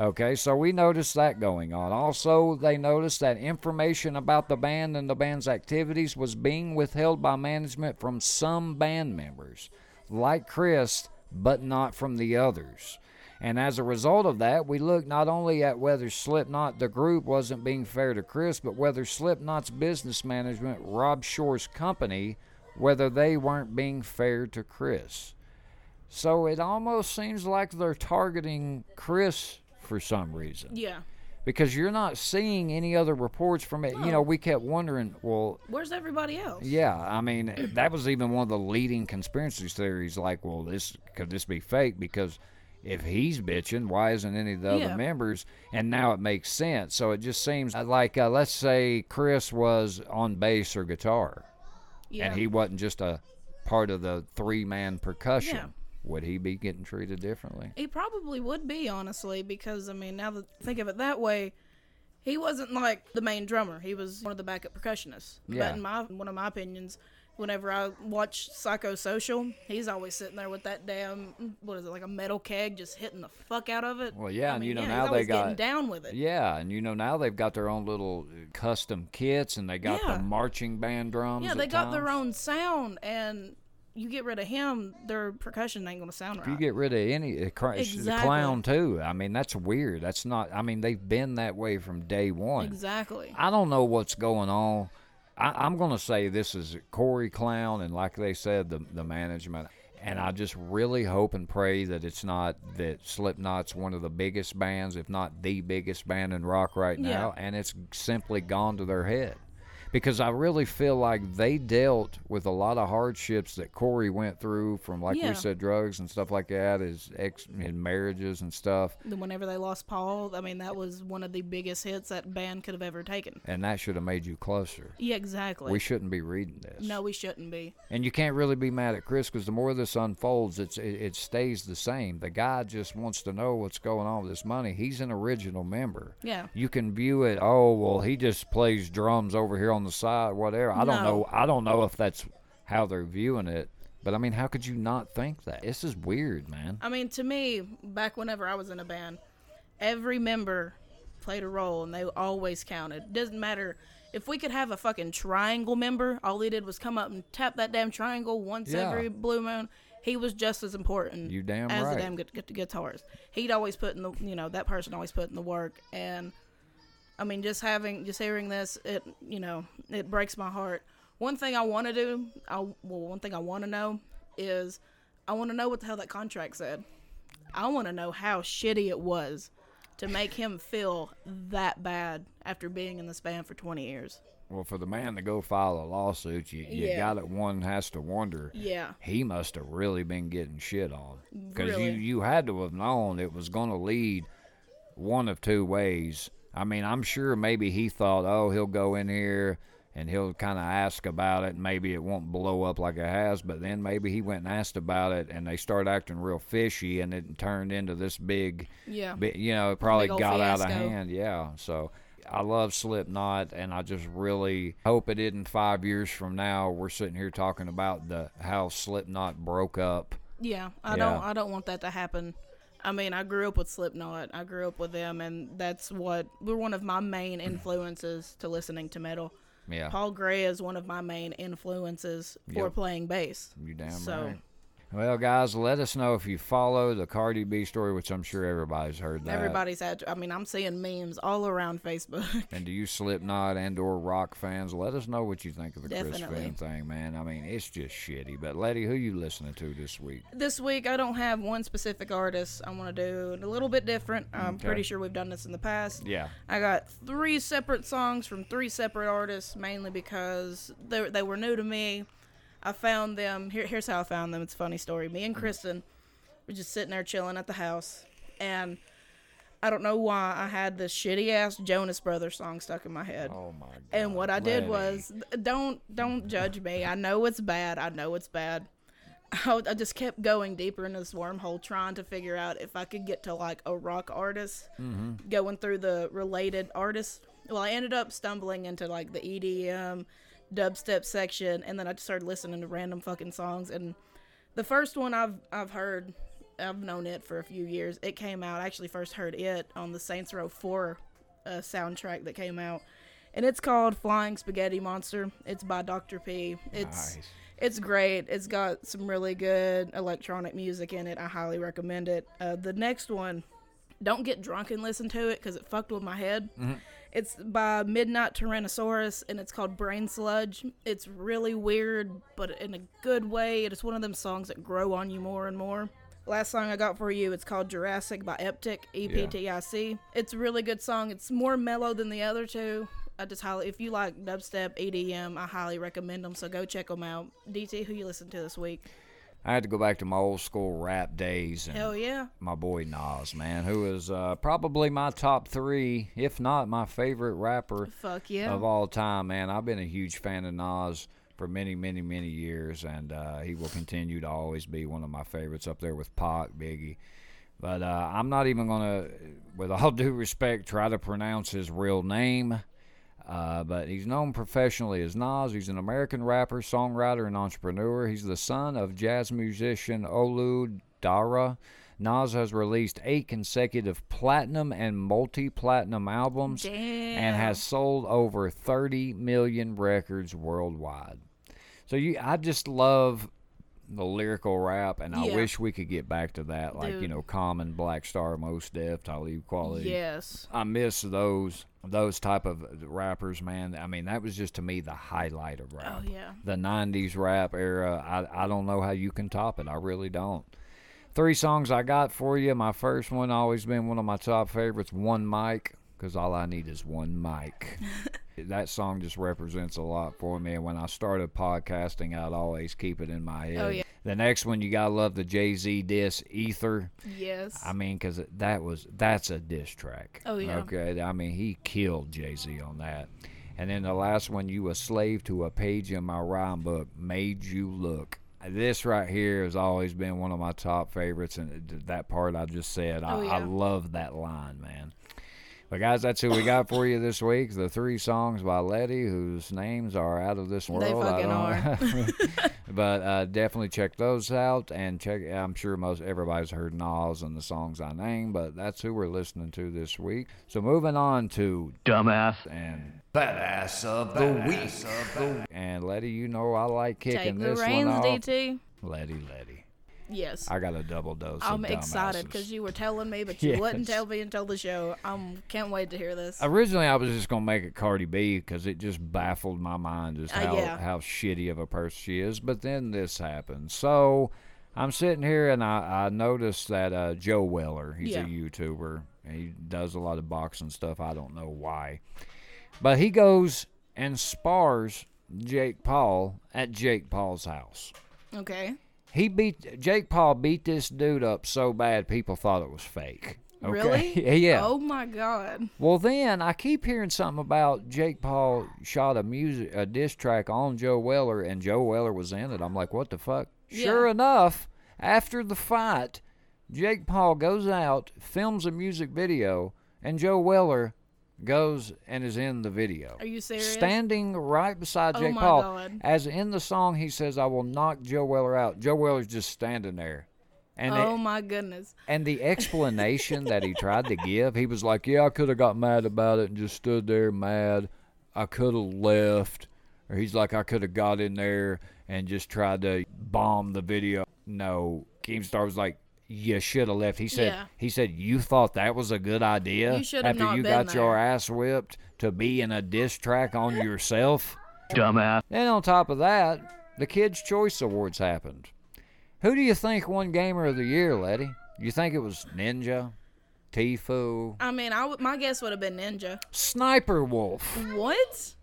Okay, so we noticed that going on. Also, they noticed that information about the band and the band's activities was being withheld by management from some band members, like Chris, but not from the others. And as a result of that, we looked not only at whether Slipknot, the group, wasn't being fair to Chris, but whether Slipknot's business management, Rob Shore's company, whether they weren't being fair to Chris. So it almost seems like they're targeting Chris for some reason Yeah. Because you're not seeing any other reports from it. You know, we kept wondering, well, Where's everybody else? yeah, I mean, that was even one of the leading conspiracy theories. Like, well, this could this be fake? Because if he's bitching, why isn't any of the Yeah. other members? And now it makes sense. So it just seems like, uh, let's say Chris was on bass or guitar, Yeah. and he wasn't just a part of the three man percussion. Yeah. Would he be getting treated differently? He probably would be, honestly, because I mean, now that think of it that way, he wasn't like the main drummer. He was one of the backup percussionists. Yeah. But in my one of my opinions, whenever I watch Psychosocial, he's always sitting there with that damn what is it like a metal keg, just hitting the fuck out of it. Well, yeah, I and mean, you know yeah, now they got getting down with it. Yeah, and you know now they've got their own little uh, custom kits, and they got Yeah. the marching band drums. Yeah, they got their own sound, and you get rid of him, their percussion ain't gonna sound If right. you get rid of any uh, cr- the Exactly. clown too, I mean that's weird. That's not. I mean they've been that way from day one. exactly. I don't know what's going on. I, I'm going to say this is Corey Clown, and like they said, the the management. And I just really hope and pray that it's not that Slipknot's one of the biggest bands, if not the biggest band in rock right now, and it's simply gone to their head. Because I really feel like they dealt with a lot of hardships that Corey went through from, like Yeah. we said, drugs and stuff like that, his ex, his marriages and stuff, Whenever they lost Paul, I mean, that was one of the biggest hits that band could have ever taken. and that should have made you closer. Yeah, exactly. We shouldn't be reading this. no, we shouldn't be. And you can't really be mad at Chris because the more this unfolds, it's it, it stays the same. The guy just wants to know what's going on with this money. He's an original member. Yeah. You can view it. Oh well, he just plays drums over here on the side, whatever. I don't No. know. I don't know if that's how they're viewing it. But I mean, how could you not think that? This is weird, man. I mean, to me, back whenever I was in a band, every member played a role and they always counted. Doesn't matter if we could have a fucking triangle member. All he did was come up and tap that damn triangle once Yeah. every blue moon. He was just as important. You damn as right. the damn gu- gu- guitarist. He'd always put in the you know that person always put in the work and. I mean, just having, just hearing this, it, you know, it breaks my heart. One thing I want to do, I, well, one thing I want to know is, I want to know what the hell that contract said. I want to know how shitty it was to make him feel that bad after being in this band for 20 years. Well, for the man to go file a lawsuit, you, you Yeah. got it. One has to wonder. Yeah. he must have really been getting shit on because Really? you you had to have known it was going to lead one of two ways. I mean, I'm sure maybe he thought, oh, he'll go in here and he'll kind of ask about it. Maybe it won't blow up like it has, but then maybe he went and asked about it, and they started acting real fishy, and it turned into this big, Yeah. you know, it probably got out of hand. Yeah, so. I love Slipknot, and I just really hope it isn't five years from now. We're sitting here talking about the how Slipknot broke up. Yeah, I Yeah. don't I don't want that to happen. I mean, I grew up with Slipknot. I grew up with them and that's what we're one of my main influences to listening to metal. Yeah, Paul Gray is one of my main influences for Yep. playing bass. you damn so- right. Well, guys, let us know if you follow the Cardi B story, which I'm sure everybody's heard that. Everybody's had I mean, I'm seeing memes all around Facebook. And do you [LAUGHS] Slipknot and or rock fans? Let us know what you think of the Chris Definitely. Fehn thing, man. I mean, it's just shitty. But, Letty, who you listening to this week? this week I don't have one specific artist. I want to do a little bit different. I'm mm, Okay. pretty sure we've done this in the past. Yeah. I got three separate songs from three separate artists, mainly because they, they were new to me. I found them. Here, here's how I found them. It's a funny story. Me and mm-hmm. Kristen were just sitting there chilling at the house, and I don't know why I had this shitty ass Jonas Brothers song stuck in my head. Oh my god. and what I did was, don't don't judge me. I know it's bad. I know it's bad. I, I just kept going deeper into this wormhole, trying to figure out if I could get to like a rock artist, mm-hmm. going through the related artists. Well, I ended up stumbling into like the EDM, dubstep section, and then I just started listening to random fucking songs. And the first one I've I've heard, I've known it for a few years. It came out. I actually first heard it on the Saints Row Four uh, soundtrack that came out, and it's called Flying Spaghetti Monster. It's by Dr. P. It's Nice. it's great. It's got some really good electronic music in it. I highly recommend it. Uh, the next one, don't get drunk and listen to it because it fucked with my head. It's by Midnight Tyrannosaurus and it's called Brain Sludge. It's really weird, but in a good way. It is one of them songs that grow on you more and more. Last song I got for you, it's called Jurassic by Eptic, E P T I C. It's a really good song. It's more mellow than the other two. I just highly, if you like dubstep, EDM, I highly recommend them. So go check them out. DT, who you listen to this week? I had to go back to my old school rap days and Hell yeah. my boy Nas, man, who is uh, probably my top three, if not my favorite rapper Fuck yeah. of all time, man. I've been a huge fan of Nas for many, many, many years, and uh, he will continue to always be one of my favorites up there with Pac, Biggie. But uh, I'm not even going to, with all [LAUGHS] due respect, try to pronounce his real name. Uh, but he's known professionally as Nas. He's an American rapper, songwriter, and entrepreneur. He's the son of jazz musician Olu Dara. Nas has released eight consecutive platinum and multi platinum albums Damn. and has sold over 30 million records worldwide. So you, I just love the lyrical rap, and I wish we could get back to that, like you know, Common, Black Star, Mos Def, Talib Kweli. Yes. I miss those those type of rappers, man. I mean, that was just to me the highlight of rap. Oh yeah. The '90s rap era. I I don't know how you can top it. I really don't. Three songs I got for you. My first one always been one of my top favorites. One mic, because all I need is one mic. [LAUGHS] That song just represents a lot for me. And when I started podcasting, I'd always keep it in my oh, head. Oh, yeah. The next one, you gotta love the Jay Z diss Ether. Yes. I mean, because that was that's a diss track. Oh, yeah. Okay. I mean, he killed Jay Z on that. And then the last one, you a slave to a page in my rhyme book, made you look. This right here has always been one of my top favorites, and that part I just said, I, Oh, I yeah. love that line, man. But guys, that's who we got for you this week. The three songs by Letty, whose names are out of this world. They I fucking don't- [LAUGHS] [LAUGHS] but uh, definitely check those out and check. I'm sure most everybody's heard Nas and the songs I named, but that's who we're listening to this week. So moving on to Dumbass. and Badass of the week. and Letty, you know I like kicking Take the this reins, one off. DT. Letty, Letty, Yes. I got a double dose. I'm excited because you were telling me, but you wouldn't tell me until the show. I'm can't wait to hear this. Originally, I was just gonna make it Cardi B because it just baffled my mind just Uh, how yeah. how shitty of a person she is. But then this happened, so I'm sitting here and I, I noticed that uh, Joe Weller, he's Yeah. a YouTuber, he does a lot of boxing stuff. I don't know why, but he goes and spars Jake Paul at Jake Paul's house. Okay. He beat Jake Paul beat this dude up so bad people thought it was fake. Okay? Really? [LAUGHS] yeah. Oh my god. Well, then I keep hearing something about Jake Paul shot a music a diss track on Joe Weller, and Joe Weller was in it. I'm like, what the fuck? Sure enough, after the fight, Jake Paul goes out, films a music video, and Joe Weller goes and is in the video. Are you serious? Standing right beside Oh Jake Paul. God. As in the song, he says, I will knock Joe Weller out. Joe Weller's just standing there. And oh it- my goodness. and the [LAUGHS] explanation that he tried to give, he was like, "Yeah, I could have got mad about it and just stood there mad. I could have left." Or he's like, "I could have got in there and just tried to bomb the video." No, Keemstar was like, "You should have left." He said, Yeah. "He said you thought that was a good idea You after not you been got your ass whipped to be in a diss track on [LAUGHS] yourself." Dumbass. Then on top of that, the Kids' Choice Awards happened. Who do you think won Gamer of the Year, Letty? You think it was Ninja, Tfue, I mean, I would, my guess would have been Ninja. Sniper Wolf? What?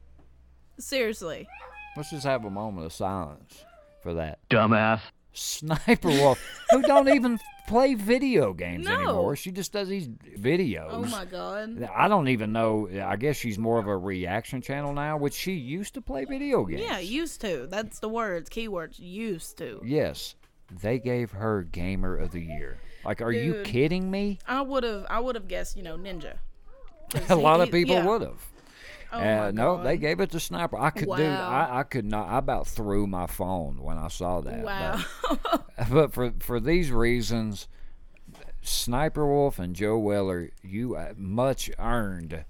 Seriously. Let's just have a moment of silence for that. Dumbass. Sniper Wolf, who don't even play video games No. anymore. She just does these videos. Oh my god. I don't even know. I guess she's more of a reaction channel now, which she used to play video games. Yeah, used to. That's the words, keywords. Used to. Yes, they gave her Gamer of the Year. Like, are you Dude. kidding me? I would have. I would have guessed. You know, Ninja. 'Cause [LAUGHS] A lot he- of people yeah. would have. Oh uh, my no, God. they gave it to Sniper. I could do. I, I could not. I about threw my phone when I saw that. Wow. But, [LAUGHS] [LAUGHS] but for for these reasons, Sniper Wolf and Joe Weller, you uh, much earned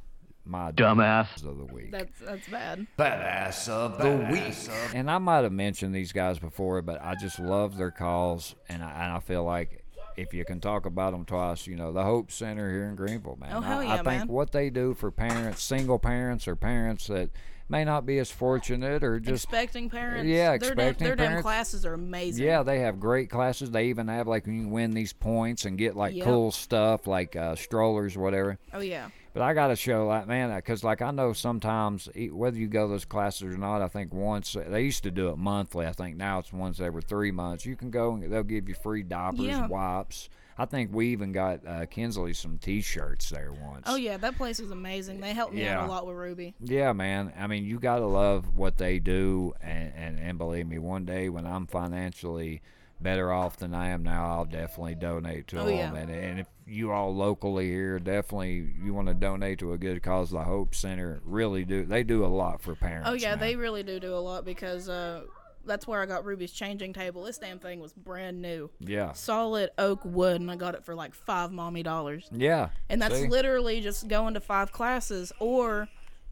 my Dumbass. of the week. that's that's bad. Badass of the week. And I might have mentioned these guys before, but I just love their calls, and I, and I feel like if you can talk about them twice, you know, the Hope Center here in Greenville, man. Oh, hell I, yeah, I think man. what they do for parents, single parents, or parents that may not be as fortunate, or just expecting parents. Yeah, their expecting their damn parents. classes are amazing. yeah, they have great classes. They even have like when you win these points and get like Yep. cool stuff like uh, strollers, or whatever. Oh yeah. But I got to show like man, because like I know sometimes whether you go those classes or not, I think once they used to do it monthly. I think now it's once every three months. You can go and they'll give you free diapers, Yeah. wipes. I think we even got uh, Kinsley some T-shirts there once. Oh yeah, that place is amazing. They helped me out a lot with Ruby. Yeah, man. I mean, you gotta love what they do, and, and and believe me, one day when I'm financially better off than I am now, I'll definitely donate to Oh, them. yeah. And and if you all locally here, definitely you want to donate to a good cause, the Hope Center really do. They do a lot for parents. Oh yeah, man. they really do do a lot because uh, that's where I got Ruby's changing table. This damn thing was brand new, Yeah. solid oak wood, and I got it for like five mommy dollars. Yeah. And that's See? literally just going to five classes or,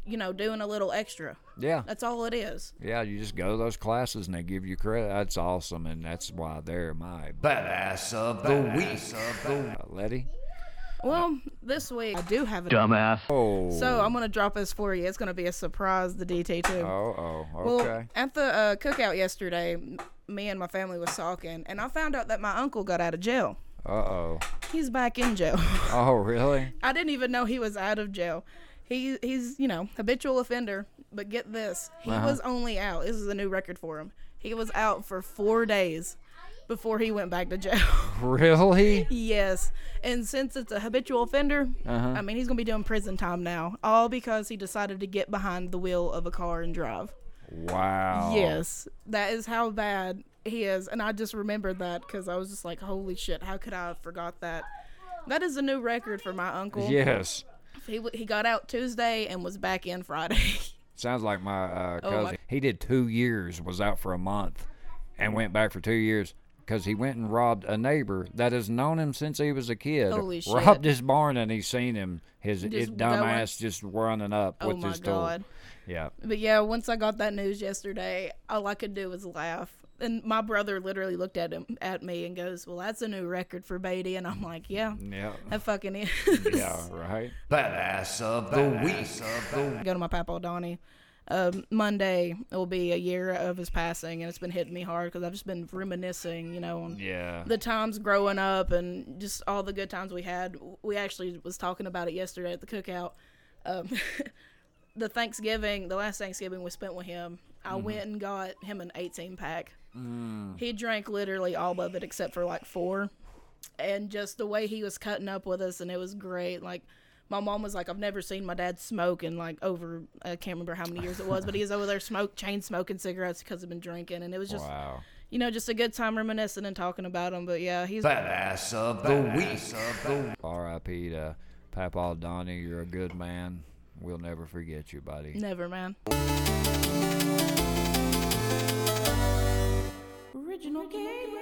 you know, doing a little extra. Yeah. That's all it is. Yeah, you just go to those classes and they give you credit. That's awesome, and that's why they're my Badass of the week. uh, Letty. Well, this week I do have a Dumbass. Oh. So I'm gonna drop this for you. It's gonna be a surprise. The DT too. Oh, oh, okay. Well, okay. at the uh, cookout yesterday, me and my family was talking, and I found out that my uncle got out of jail. Uh oh. He's back in jail. Oh, really? [LAUGHS] I didn't even know he was out of jail. He he's you know habitual offender. But get this, he was only out. This is a new record for him. He was out for four days before he went back to jail. [LAUGHS] Really? yes, and since it's a habitual offender, Uh-huh. I mean he's gonna be doing prison time now, all because he decided to get behind the wheel of a car and drive. Wow. Yes, that is how bad he is, and I just remembered that because I was just like, "Holy shit! How could I have forgot that?" That is a new record for my uncle. Yes. He w- he got out Tuesday and was back in Friday. [LAUGHS] Sounds like my uh, Oh, cousin. my- He did two years, was out for a month, and went back for two years because he went and robbed a neighbor that has known him since he was a kid. Holy shit. Robbed his barn, and he's seen him. His, his Just dumbass just running up oh with my his tool. god! Yeah. But yeah, once I got that news yesterday, all I could do was laugh. And my brother literally looked at him at me and goes, "Well, that's a new record for Beatty." And I'm like, "Yeah, Yeah. that fucking is." Yeah. Right. Badass of the week. Go to my papa Donnie. Um, Monday will be a year of his passing, and it's been hitting me hard because I've just been reminiscing, you know, on Yeah. the times growing up and just all the good times we had. We actually was talking about it yesterday at the cookout. Um, [LAUGHS] the Thanksgiving, the last Thanksgiving we spent with him, I mm-hmm. went and got him an 18 pack. Mm. He drank literally all of it except for like four. And just the way he was cutting up with us, and it was great. Like, my mom was like, I've never seen my dad smoke in like over, I can't remember how many years it was, but he was over there smoke, chain smoking cigarettes because he'd been drinking. And it was just, Wow. you know, just a good time reminiscing and talking about him. But yeah, he's Badass of the week. R.I.P. to Papa Donnie. You're a good man. We'll never forget you, buddy. never, man. Original gamers.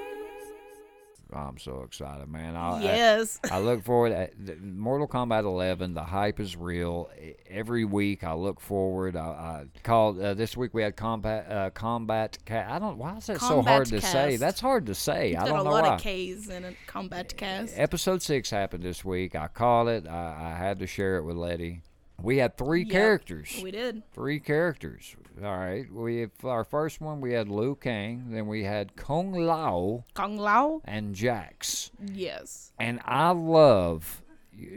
I'm so excited, man. I, I- Yes. I look forward. To, Mortal Kombat 11. The hype is real. Every week, I look forward. I, I called uh, this week. We had combat. Uh, combat. Ca- I don't. Why is that so hard to say? That's hard to say. I Got a don't know why. a lot of K's in it. Kombat Kast. Episode six happened this week. I called it. I, I had to share it with Letty. We had three Yep, characters. We did. Three characters. All right. We our first one. We had Liu Kang. Then we had Kung Lao Kong Lao. and Jax. Yes. And I love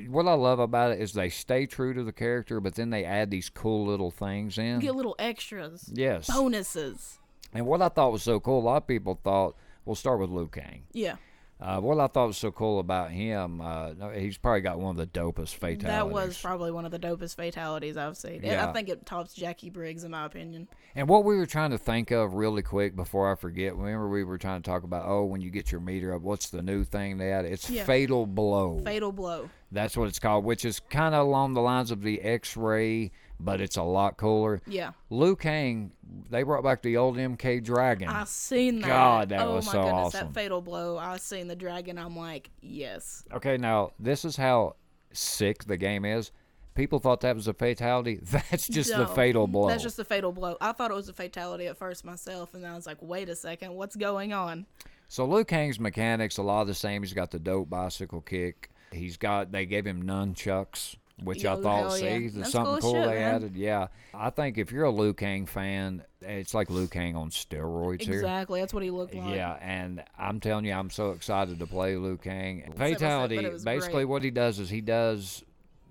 what I love about it is they stay true to the character, but then they add these cool little things in. Get little extras. Yes. Bonuses. And what I thought was so cool, a lot of people thought, we'll start with Liu Kang. Yeah. Uh, what I thought was so cool about him, uh, he's probably got one of the dopest fatalities. That was probably one of the dopest fatalities I've seen. Yeah. I think it tops Jacqui Briggs in my opinion. And what we were trying to think of really quick before I forget, remember we were trying to talk about, oh, when you get your meter up, what's the new thing they added? It's Yeah. Fatal Blow. Fatal blow. That's what it's called, which is kind of along the lines of the X-ray, but it's a lot cooler. Yeah. Liu Kang, they brought back the old MK Dragon. I seen that. God, that oh was my so goodness, awesome. that fatal blow. I seen the dragon. I'm like, yes. Okay, now this is how sick the game is. People thought that was a fatality. [LAUGHS] That's just the fatal blow. That's just the fatal blow. I thought it was a fatality at first myself, and I was like, wait a second, what's going on? So Liu Kang's mechanics a lot of the same. He's got the dope bicycle kick. He's got they gave him nunchucks, which I thought hell yeah. something cool shit, they man. added. Yeah, I think if you're a Liu Kang fan, it's like Liu Kang on steroids here. Exactly. That's what he looked like. Yeah, and I'm telling you, I'm so excited to play Liu Kang. Fatality, basically, great. what he does is he does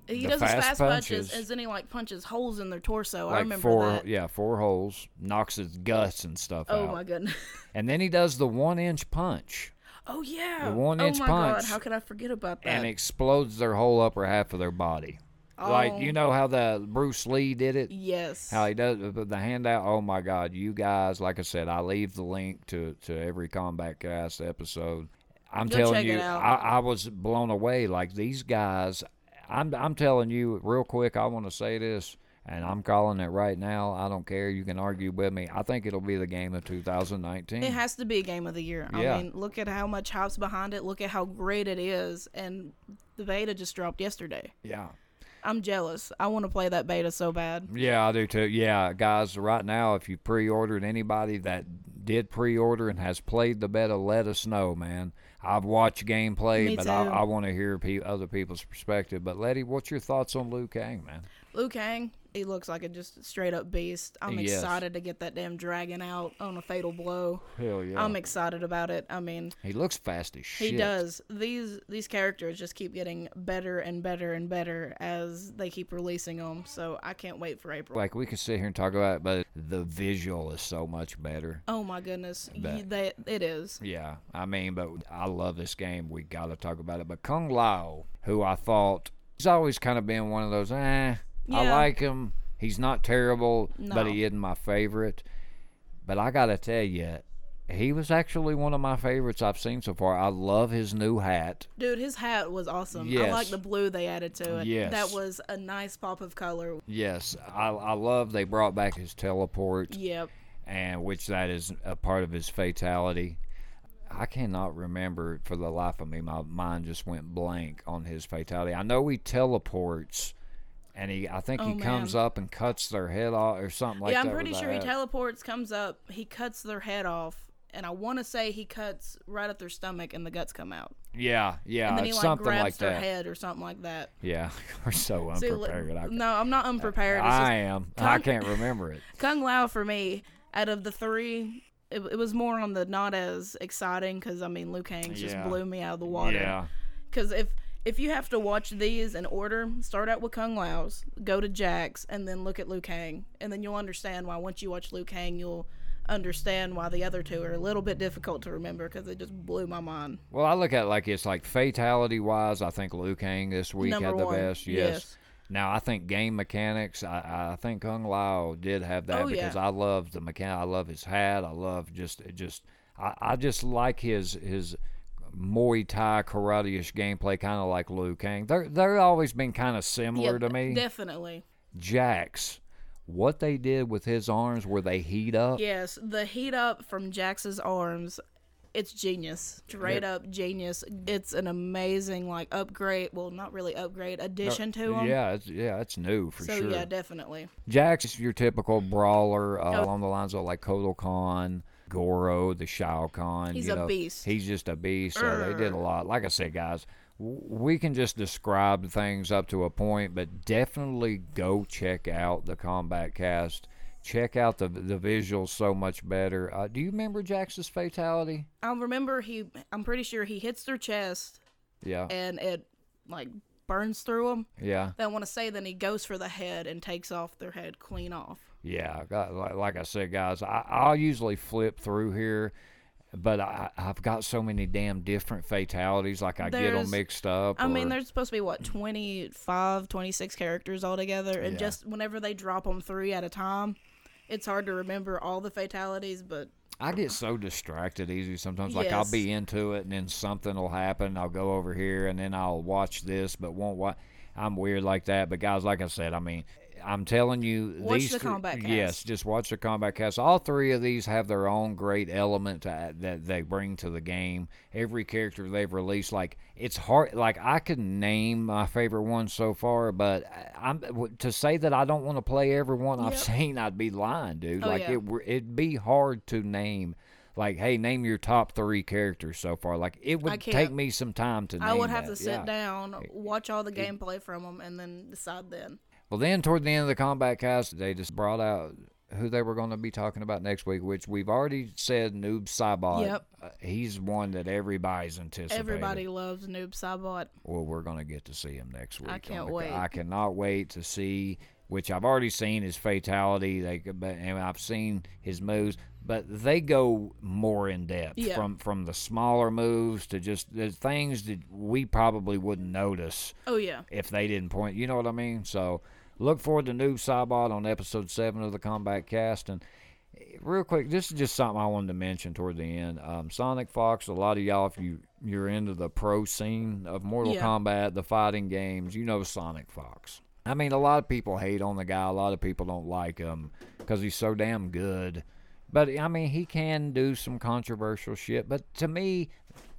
He does his fast fast punches. punches, and then he like punches holes in their torso. I remember four, that. yeah, four holes, knocks his guts and stuff out. Oh out, my goodness. and then he does the one inch punch Oh yeah. The one oh inch my punch. god, how could I forget about that? and explodes their whole upper half of their body. Like Oh. you know how the Bruce Lee did it. yes. How he does the the handout. Oh my God, you guys! Like I said, I leave the link to to every Kombat Kast episode. I'm Go telling you. I, I was blown away. Like these guys, I'm I'm telling you real quick. I want to say this, and I'm calling it right now. I don't care. You can argue with me. I think it'll be the game of 2019. It has to be a game of the year. Yeah. I mean, look at how much hype's behind it. Look at how great it is. And the beta just dropped yesterday. yeah. I'm jealous. I want to play that beta so bad. Yeah, I do too. Yeah, guys, right now, if you pre-ordered anybody that did pre-order and has played the beta, let us know, man. I've watched gameplay, Me but I. I want to hear pe- other people's perspective. But Letty, what's your thoughts on Liu Kang, man? Liu Kang, he looks like a just straight up beast. I'm Yes. excited to get that damn dragon out on a fatal blow. Hell yeah. I'm excited about it. I mean, he looks fast as shit. he does. These these characters just keep getting better and better and better as they keep releasing them. So I can't wait for April. Like we could sit here and talk about it, but the visual is so much better. Oh my goodness, you, they, it is. Yeah, I mean, but I love this game. We got to talk about it. But Kung Lao, who I thought he's always kind of been one of those, eh, I like him. He's not terrible, but he isn't my favorite. But I got to tell you, he was actually one of my favorites I've seen so far. I love his new hat. Dude, his hat was awesome. I like the blue they added to it. Yes. That was a nice pop of color. Yes, I, I love they brought back his teleport. Yep. and which that is a part of his fatality. I cannot remember for the life of me. My mind just went blank on his fatality. I know he teleports, and he I think oh, he Oh, comes up and cuts their head off or something like yeah, that. Yeah, I'm pretty sure he teleports, comes up, he cuts their head off, and I want to say he cuts right at their stomach and the guts come out. Yeah, yeah, and then he like something grabs like their that. head or something like that. Yeah, [LAUGHS] we're so [LAUGHS] See, unprepared. I, no, I'm not unprepared. It's I just am. I can't remember it. [LAUGHS] Kung Lao for me, out of the three, it, it was more on the not as exciting because I mean Liu Kang just Yeah. blew me out of the water. Yeah, Because if if you have to watch these in order, start out with Kung Lao's, go to Jax's, and then look at Liu Kang, and then you'll understand why. Once you watch Liu Kang, you'll understand why the other two are a little bit difficult to remember because it just blew my mind. Well, I look at it like it's like fatality wise. I think Liu Kang this week Number had the one, best. Yes. yes. Now I think game mechanics. I, I think Kung Lao did have that Oh, yeah. because I love the mechanic. I love his hat. I love just just. I, I just like his his Muay Thai karate-ish gameplay, kind of like Liu Kang. They're they're always been kind of similar to me. definitely. Jax, what they did with his arms, where they heat up. Yes, the heat up from Jax's arms, it's genius. Straight up genius. It's an amazing like upgrade. Well, not really upgrade. Addition to him. Yeah, it's, yeah, it's new for So sure. yeah, definitely. Jax is your typical brawler uh, Oh. along the lines of like Kotal Khan, Goro, the Shao Kahn. He's you a beast. He's just a beast. So they did a lot. Like I said, guys, w- we can just describe things up to a point, but definitely go check out the Kombat Kast. Check out the the visuals so much better. Uh, do you remember Jax's fatality? I remember he. I'm pretty sure he hits their chest Yeah, and it like burns through them. yeah, Then I want to say then he goes for the head and takes off their head clean off. Yeah. Like, I said, guys, I, I'll usually flip through here. But I, I've got so many damn different fatalities, like I get them mixed up. I mean, there's supposed to be what 25, 26 characters altogether, and Yeah. just whenever they drop them three at a time, it's hard to remember all the fatalities. But I get so distracted easy sometimes. Like I'll be into it, and then something will happen. I'll go over here, and then I'll watch this, but won't watch. I'm weird like that. But guys, like I said, I mean, I'm telling you, Watch these the Kombat Kast. Yes, just watch the Kombat Kast. All three of these have their own great element to, that they bring to the game. Every character they've released, like it's hard. Like I could name my favorite one so far, but I'm to say that I don't want to play every one I've seen. I'd be lying, dude. Oh, like yeah. it, it'd be hard to name. Like, hey, name your top three characters so far. Like, it would take me some time to. I would have that. to sit Yeah. down, watch all the gameplay from them, and then decide then. Well, then toward the end of the Kombat Kast, they just brought out who they were going to be talking about next week, which we've already said Noob Saibot. Yep. Uh, he's one that everybody's anticipating. Everybody loves Noob Saibot. Well, we're going to get to see him next week. I can't the- wait. I cannot wait to see. Which I've already seen his fatality. They but and I've seen his moves, but they go more in depth from from the smaller moves to just the things that we probably wouldn't notice Oh yeah, if they didn't point. You know what I mean? So look forward to Noob Saibot on episode seven of the Kombat Kast. And eh, real quick, this is just something I wanted to mention toward the end. Um, Sonic Fox. A lot of y'all, if you you're into the pro scene of Mortal Yeah. Kombat, the fighting games, you know Sonic Fox. I mean, a lot of people hate on the guy. A lot of people don't like him because he's so damn good. But I mean, he can do some controversial shit. But to me,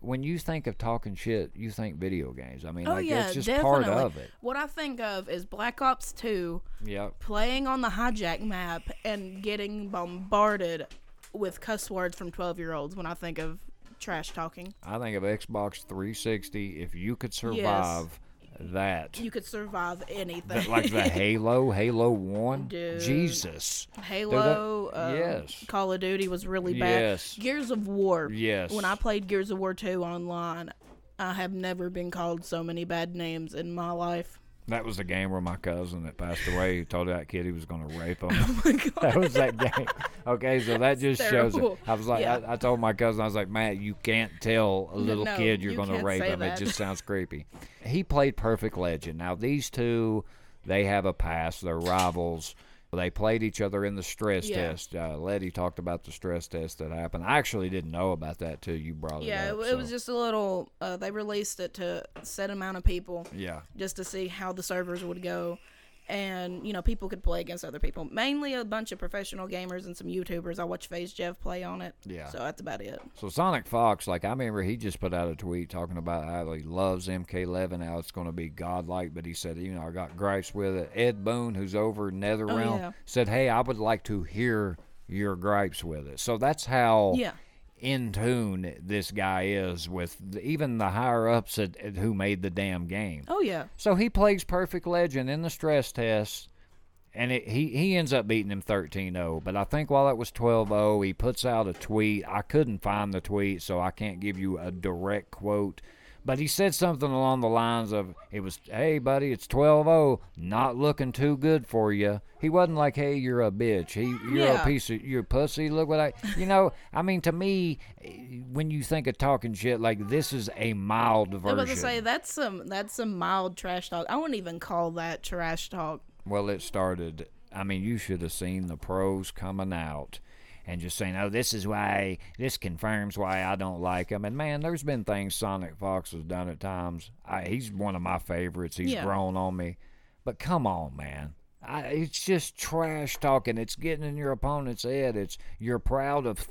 when you think of talking shit, you think video games. I mean, oh like yeah, it's just definitely. part of it. What I think of is Black Ops Two Yep. playing on the hijack map and getting bombarded with cuss words from twelve year olds. When I think of trash talking, I think of Xbox 360. If you could survive that. You could survive anything. That- like the [LAUGHS] Halo, Halo One. Dude. Jesus. Halo, uh, yes. Call of Duty was really bad. Yes. Gears of War. Yes. When I played Gears of War 2 online, I have never been called so many bad names in my life. That was the game where my cousin that passed away told that kid he was going to rape him. [LAUGHS] Oh my god. [LAUGHS] that was that game. Okay, so that just shows it. I was like, Yeah. I, I told my cousin, I was like, Matt, you can't tell a little no, kid you're you going to rape him. It just sounds [LAUGHS] creepy. He played Perfect Legend. Now these two, they have a past. They're rivals. They played each other in the stress Yeah. test. Uh, Letty talked about the stress test that happened. I actually didn't know about that till you brought it Yeah, up. it, it was just a little. Uh, they released it to a set amount of people yeah. just to see how the servers would go, and you know people could play against other people. Mainly a bunch of professional gamers and some YouTubers. I watch FaZe Jev play on it. Yeah. So that's about it. So Sonic Fox, like I remember, he just put out a tweet talking about how he loves MK11, how it's going to be godlike. But he said, you know, I got gripes with it. Ed Boon, who's over NetherRealm, Oh, yeah. said, hey, I would like to hear your gripes with it. So that's how Yeah. In tune this guy is with even the higher ups at, at who made the damn game. Oh yeah. So he plays Perfect Legend in the stress test, and it, he, he ends up beating him 13 0. But I think while it was 12 0, he puts out a tweet. I couldn't find the tweet, so I can't give you a direct quote. But he said something along the lines of, it was, hey, buddy, it's 12 0, not looking too good for you. He wasn't like, hey, you're a bitch. He, you're Yeah. a piece of, you're a pussy. Look what I, [LAUGHS] you know, I mean, to me, when you think of talking shit, like, this is a mild version. I was about to say that's some that's some mild trash talk. I wouldn't even call that trash talk. Well, it started. I mean, you should have seen the pros coming out and just saying, "Oh, this is why. This confirms why I don't like him." And man, there's been things Sonic Fox has done at times. I, he's one of my favorites. He's Yeah. grown on me. But come on, man. I, it's just trash talking. It's getting in your opponent's head. It's you're proud of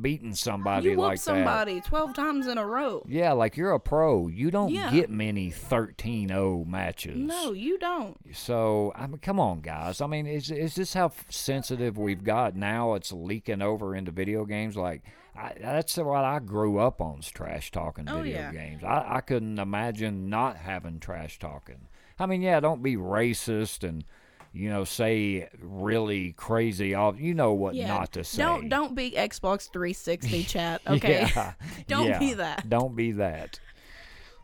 beating somebody You like somebody twelve times in a row. Yeah, like you're a pro. You don't Yeah. get many 13-0 matches. No, you don't. So I mean, come on, guys. I mean, is is this how sensitive we've got now? It's leaking over into video games. Like I, that's what I grew up on: is trash talking Oh, video yeah. games. I, I couldn't imagine not having trash talking. I mean, yeah, don't be racist and you know say really crazy. Off, you know what Yeah. not to say. Don't don't be Xbox 360 [LAUGHS] chat. Okay. Yeah, [LAUGHS] Don't be that. Don't be that.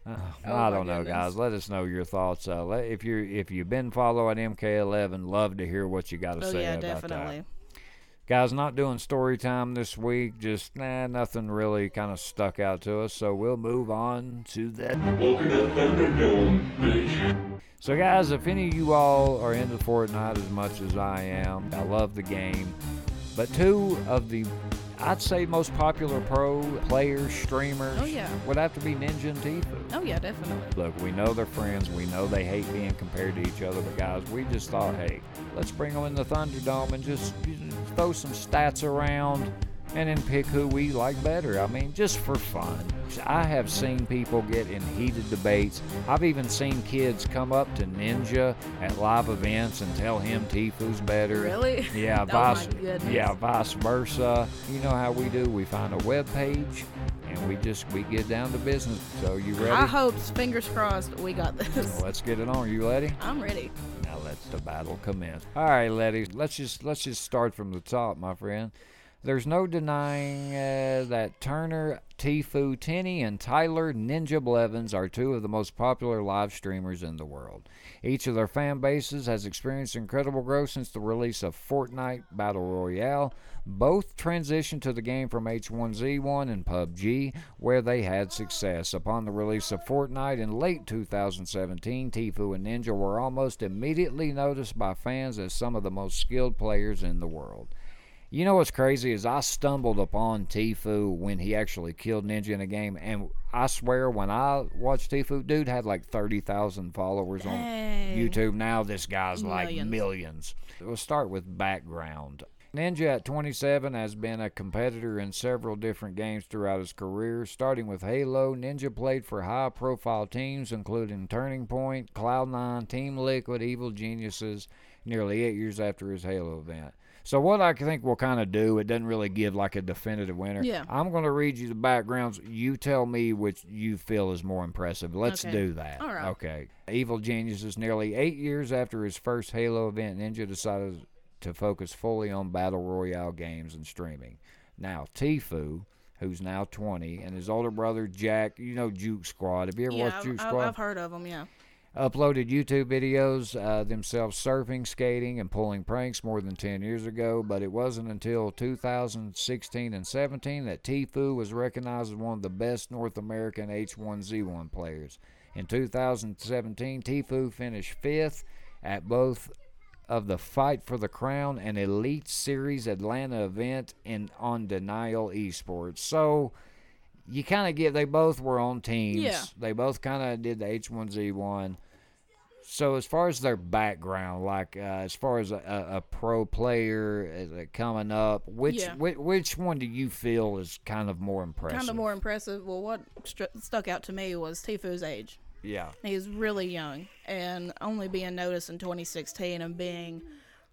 Uh, Oh I don't know, goodness. guys. Let us know your thoughts. Uh, let, if you if you've been following MK11, love to hear what you got to Oh say yeah, about definitely. that. Guys, not doing story time this week. Just nah, nothing really kind of stuck out to us. So we'll move on to that. Welcome to Thunderdome, bitch. So, guys, if any of you all are into Fortnite as much as I am, I love the game. But two of the, I'd say, most popular pro players, streamers, Oh, yeah. would have to be Ninja and Tfue. Oh yeah, definitely. Look, we know they're friends. We know they hate being compared to each other. But, guys, we just thought, hey, let's bring them in the Thunderdome and just throw some stats around and then pick who we like better. I mean, just for fun. I have seen people get in heated debates. I've even seen kids come up to Ninja at live events and tell him Tfue's better. Really? Yeah, [LAUGHS] Oh vice, yeah, vice versa. You know how we do. We find a web page and we just we get down to business. So you ready? I hope, fingers crossed, we got this. Let's get it on. You ready? I'm ready. Now let's the battle commence. All right, Letty. Let's just let's just start from the top, my friend. There's no denying uh, that Turner, Tfue, Tenney, and Tyler Ninja Blevins are two of the most popular live streamers in the world. Each of their fan bases has experienced incredible growth since the release of Fortnite Battle Royale. Both transitioned to the game from H1Z1 and PUBG, where they had success. Upon the release of Fortnite in late 2017, Tfue and Ninja were almost immediately noticed by fans as some of the most skilled players in the world. You know what's crazy is I stumbled upon Tfue when he actually killed Ninja in a game, and I swear when I watched Tfue, dude had like thirty thousand followers on YouTube. Now this guy's like Millions. millions. We'll start with background. Ninja at 27 has been a competitor in several different games throughout his career. Starting with Halo, Ninja played for high profile teams including Turning Point, Cloud9, Team Liquid, Evil Geniuses, nearly eight years after his Halo event. So what I think we'll kind of do, it doesn't really give like a definitive winner. Yeah. I'm going to read you the backgrounds. You tell me which you feel is more impressive. Let's Okay. do that. All right. Okay. Evil Genius is nearly eight years after his first Halo event, Ninja decided to focus fully on battle royale games and streaming. Now, Tfue, who's now 20, and his older brother Jack, you know Juke Squad. Have you ever Yeah, watched Juke Squad? I've heard of them. Yeah. Uploaded YouTube videos uh, themselves surfing, skating, and pulling pranks more than 10 years ago, but it wasn't until 2016 and 17 that Tfue was recognized as one of the best North American H1Z1 players. In 2017, Tfue finished fifth at both of the Fight for the Crown and Elite Series Atlanta event in on Denial Esports. So you kind of get they both were on teams. Yeah. They both kind of did the H1Z1. So as far as their background, like uh, as far as a, a, a pro player uh, coming up, which, Yeah. which which one do you feel is kind of more impressive? Kind of more impressive. Well, what stru stuck out to me was Tfue's age. Yeah. He's really young and only being noticed in 2016 and being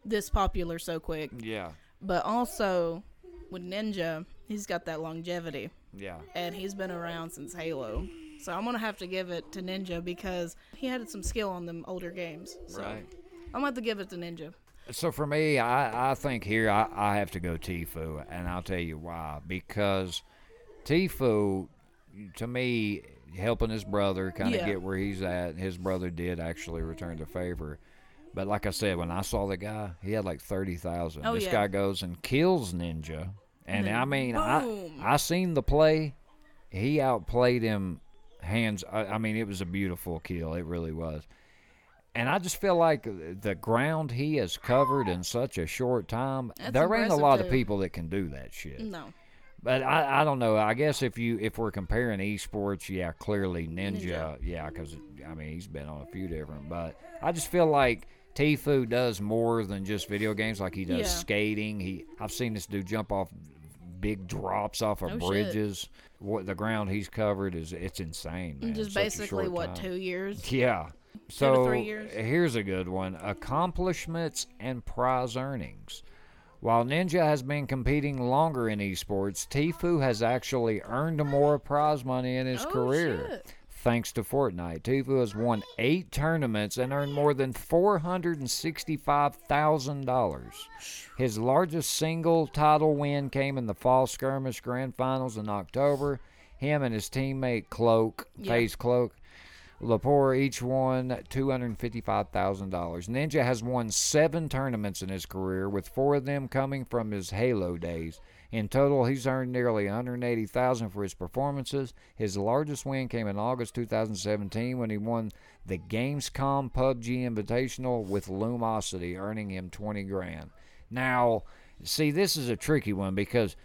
this popular so quick. Yeah. But also with Ninja, he's got that longevity Yeah. and he's been around since Halo. So I'm gonna have to give it to Ninja because he had some skill on them older games. So Right. I'm gonna have to give it to Ninja. So for me, I, I think here I, I have to go Tfue, and I'll tell you why. Because Tfue, to me, helping his brother kind of Yeah. get where he's at, his brother did actually return the favor. But like I said, when I saw the guy, he had like thirty thousand. Oh, this yeah. guy goes and kills Ninja, and I mean, boom. I I seen the play. He outplayed him hands. I, I mean, it was a beautiful kill. It really was. And I just feel like the ground he has covered in such a short time, That's there ain't a lot of people that can do that shit. No. But I, I don't know. I guess if you if we're comparing esports, yeah, clearly Ninja, Ninja. yeah, because I mean he's been on a few different. But I just feel like Tfue does more than just video games. Like he does Yeah. skating. He I've seen this dude jump off big drops off of Oh, shit. bridges. What the ground he's covered is it's insane. Man. Just Such basically what time. two years? [LAUGHS] Yeah. to So three years. here's a good one: accomplishments and prize earnings. While Ninja has been competing longer in esports, Tfue has actually earned more prize money in his Oh, career. shit. Thanks to Fortnite, Tfue has won eight tournaments and earned more than four hundred and sixty-five thousand dollars. His largest single title win came in the Fall Skirmish Grand Finals in October. Him and his teammate Cloak, Yeah. Cloak, Lepore each won $255,000. Ninja has won seven tournaments in his career, with four of them coming from his Halo days. In total, he's earned nearly $180,000 for his performances. His largest win came in August 2017 when he won the Gamescom PUBG Invitational with Lumosity, earning him 20 grand. Now, see, this is a tricky one because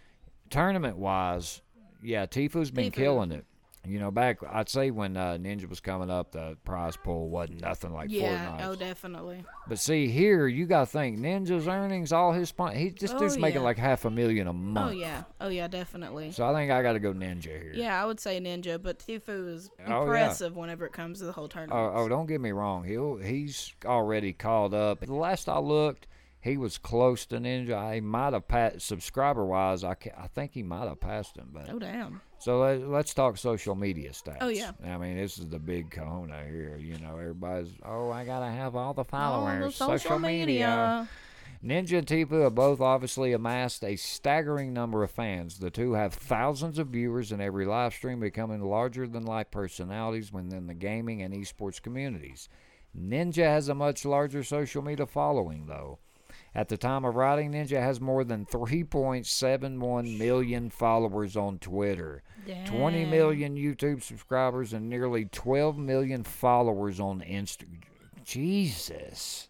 tournament-wise, yeah, Tfue's been Tfue. killing it. You know, back I'd say when uh, Ninja was coming up, the prize pool wasn't nothing like Yeah. Fortnite. Oh, definitely. But see here, you got to think Ninja's earnings, all his spon- he this Oh, dude's making yeah. like half a million a month. Oh yeah. Oh yeah. Definitely. So I think I got to go Ninja here. Yeah, I would say Ninja, but Tfue is Oh, yeah. impressive whenever it comes to the whole tournament. Oh, oh, don't get me wrong. He'll he's already called up. The last I looked, he was close to Ninja. He might have passed subscriber wise. I I think he might have passed him, but Oh damn. So let, let's talk social media stats. Oh, yeah. I mean, this is the big kahuna here. You know, everybody's, oh, I got to have all the All followers. the social media. Ninja and Tfue have both obviously amassed a staggering number of fans. The two have thousands of viewers in every live stream, becoming larger than life personalities within the gaming and esports communities. Ninja has a much larger social media following, though. At the time of writing, Ninja has more than 3.71 million followers on Twitter, 20 Dang. million YouTube subscribers, and nearly 12 million followers on Instagram. Jesus.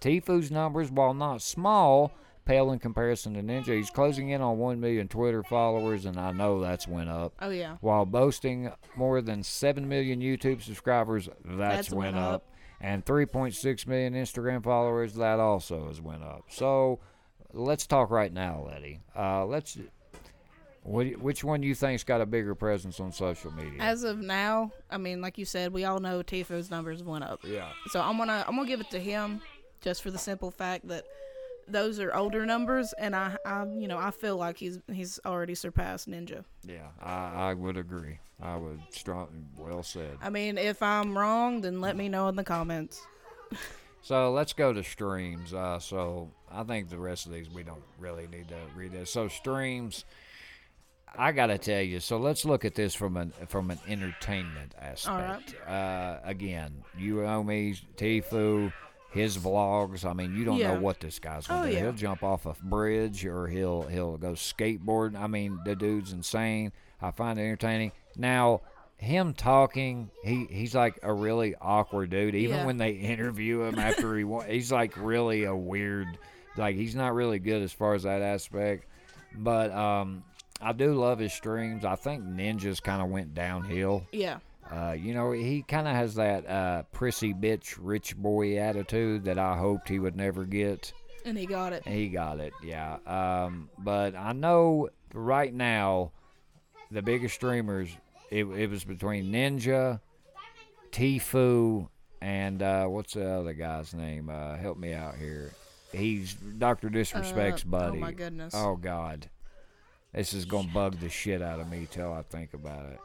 Tfue's numbers, while not small, pale in comparison to Ninja. He's closing in on 1 million Twitter followers, and I know that's went up. Oh yeah. While boasting more than 7 million YouTube subscribers, that's, That's went, went up. up. And 3.6 million Instagram followers, that also has went up. So let's talk right now, Letty. Uh, let's. What, which one do you think's got a bigger presence on social media? As of now, I mean, like you said, we all know Tfue's numbers went up. yeah. So I'm gonna I'm gonna give it to him, just for the simple fact that those are older numbers, and I, I, you know, I feel like he's he's already surpassed Ninja. Yeah, I, I would agree. I would strong. Well said. I mean, if I'm wrong, then let me know in the comments. So let's go to streams. Uh, so I think the rest of these we don't really need to read this. So streams, I gotta tell you. So let's look at this from an from an entertainment aspect. Uh, again, you owe me Tfue, his vlogs. I mean, you don't Yeah. know what this guy's gonna Oh, do. yeah. He'll jump off a bridge or he'll he'll go skateboarding. I mean, the dude's insane. I find it entertaining. Now. Him talking, he he's like a really awkward dude. Even Yeah. when they interview him after he won, he's like really a weird, like he's not really good as far as that aspect. But um, I do love his streams. I think Ninja's kind of went downhill. Yeah, Uh, you know, he kind of has that uh, prissy bitch rich boy attitude that I hoped he would never get. and he got it. He got it, yeah. Um, but I know right now, the biggest streamers, it, it was between Ninja, Tfue, and uh, what's the other guy's name? Uh, help me out here. He's Doctor Disrespect's Uh, buddy. Oh my goodness. Oh God, this is gonna bug the shit out of me till I think about it.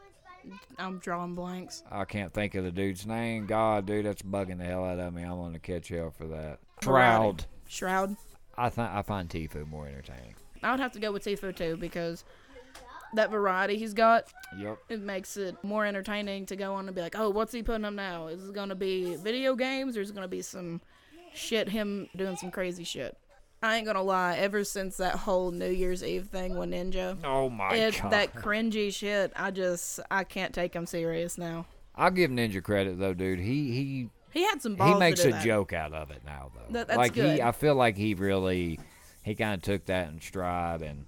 I'm drawing blanks. I can't think of the dude's name. God, dude, that's bugging the hell out of me. I'm gonna catch hell for that. Shroud. Shroud. I think I find Tfue more entertaining. I would have to go with Tfue too because that variety he's got Yep. it makes it more entertaining to go on and be like, oh, what's he putting up now? Is it gonna be video games or is it gonna be some shit him doing some crazy shit? I ain't gonna lie. Ever since that whole New Year's Eve thing with Ninja, Oh my it's god. that cringy shit. I just I can't take him serious now. I'll give Ninja credit though, dude. He he He had some balls. he makes a that. joke out of it now though. That- that's like good. he I feel like he really he kind of took that in stride and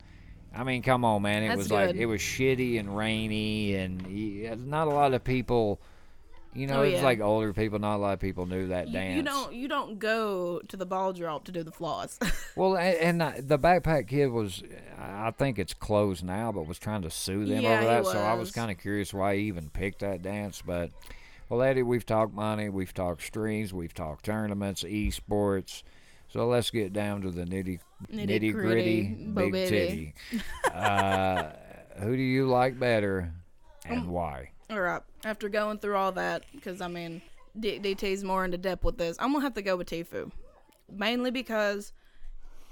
I mean, come on, man. It That's was like it was shitty and rainy and he, not a lot of people you know, Oh, it was yeah. like older people, not a lot of people knew that You, dance. you don't you don't go to the ball drop to do the floss. [LAUGHS] Well, and, and uh, the backpack kid was, I think it's closed now, but was trying to sue them Yeah, over that. So I was kind of curious why he even picked that dance. But, well, Eddie, we've talked money, we've talked streams, we've talked tournaments, esports. So let's get down to the nitty nitty Nitty-gritty, gritty, big titty. uh, who do you like better, and Um, why? All right. After going through all that, because I mean, D- DT's more into depth with this. I'm gonna have to go with Tfue, mainly because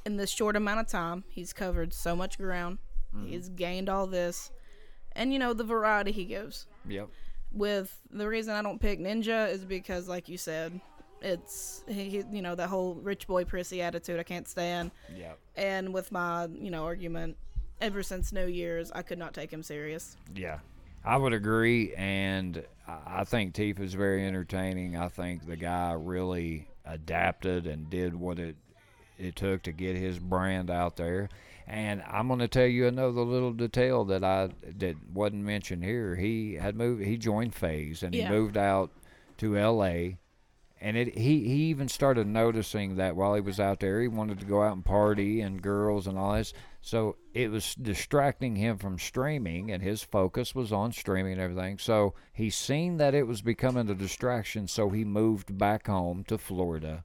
in this short amount of time, he's covered so much ground. Mm-hmm. He's gained all this, and you know the variety he gives. Yep. With the reason I don't pick Ninja is because, like you said, it's he, he- you know that whole rich boy prissy attitude I can't stand. Yep. And with my you know argument, ever since New Year's, I could not take him serious. Yeah, I would agree, and I think Teef is very entertaining. I think the guy really adapted and did what it it took to get his brand out there. And I'm going to tell you another little detail that I that wasn't mentioned here. He had moved. He joined FaZe and Yeah. he moved out to L.A. And it, he he even started noticing that while he was out there, he wanted to go out and party and girls and all this. So it was distracting him from streaming, and his focus was on streaming and everything. So he seen that it was becoming a distraction, so he moved back home to Florida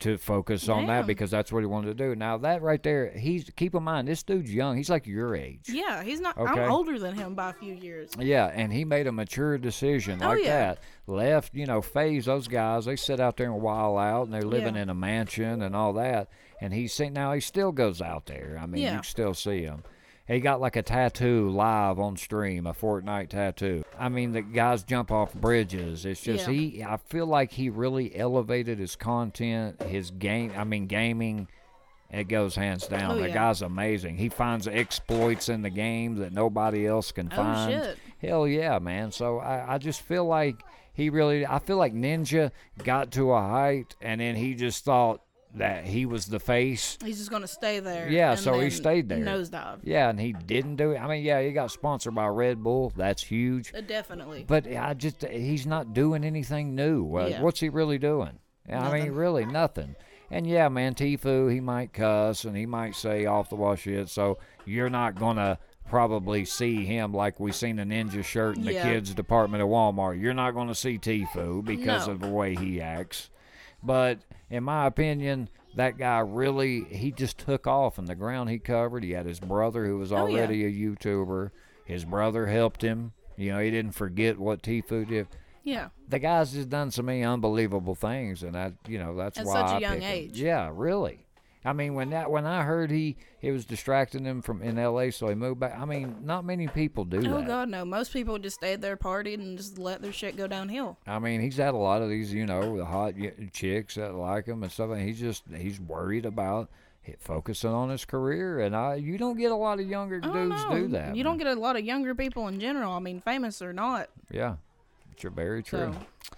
to focus on that because that's what he wanted to do. Now that right there, he's keep in mind this dude's young. He's like your age. Yeah, he's not. Okay. I'm older than him by a few years. Yeah, and he made a mature decision Oh, like yeah. that. Left, you know, FaZe those guys. They sit out there and while out, and they're living Yeah. in a mansion and all that. And he's seen now he still goes out there. I mean, you Yeah. can still see him. He got like a tattoo live on stream, a Fortnite tattoo. I mean, the guys jump off bridges. It's just Yeah. he. I feel like he really elevated his content, his game. I mean, gaming. It goes hands down. Oh, the yeah. guy's amazing. He finds exploits in the game that nobody else can Oh, find. shit. Hell yeah, man. So I, I just feel like he really I feel like Ninja got to a height and then he just thought that he was the face. He's just gonna stay there. Yeah, so he stayed there. Nosedive. Yeah, and he didn't do it. I mean, yeah, he got sponsored by Red Bull. That's huge. Uh, definitely. But I just he's not doing anything new. Uh, Yeah. What's he really doing? I mean, really nothing. And yeah, man, Tfue, he might cuss and he might say off the wall shit. So you're not gonna probably see him like we seen a ninja shirt in the kids department at Walmart. You're not gonna see Tfue because No. of the way he acts. But in my opinion, that guy really he just took off and the ground he covered. He had his brother who was Oh, yeah. already a YouTuber. His brother helped him. You know, he didn't forget what Tfue did. Yeah. The guy's just done so many unbelievable things, and that you know that's why. At why such a I young picked him. age. Yeah, really. I mean, when that when I heard he it was distracting him from in L.A., so he moved back. I mean, not many people do Oh that. Oh God, no. Most people just stayed there, partied, and just let their shit go downhill. I mean, he's had a lot of these, you know, the hot chicks that like him and stuff. And he's just he's worried about focusing on his career. And I, you don't get a lot of younger I dudes know. do that. You don't get a lot of younger people in general. I mean, famous or not. Yeah, you're very true. So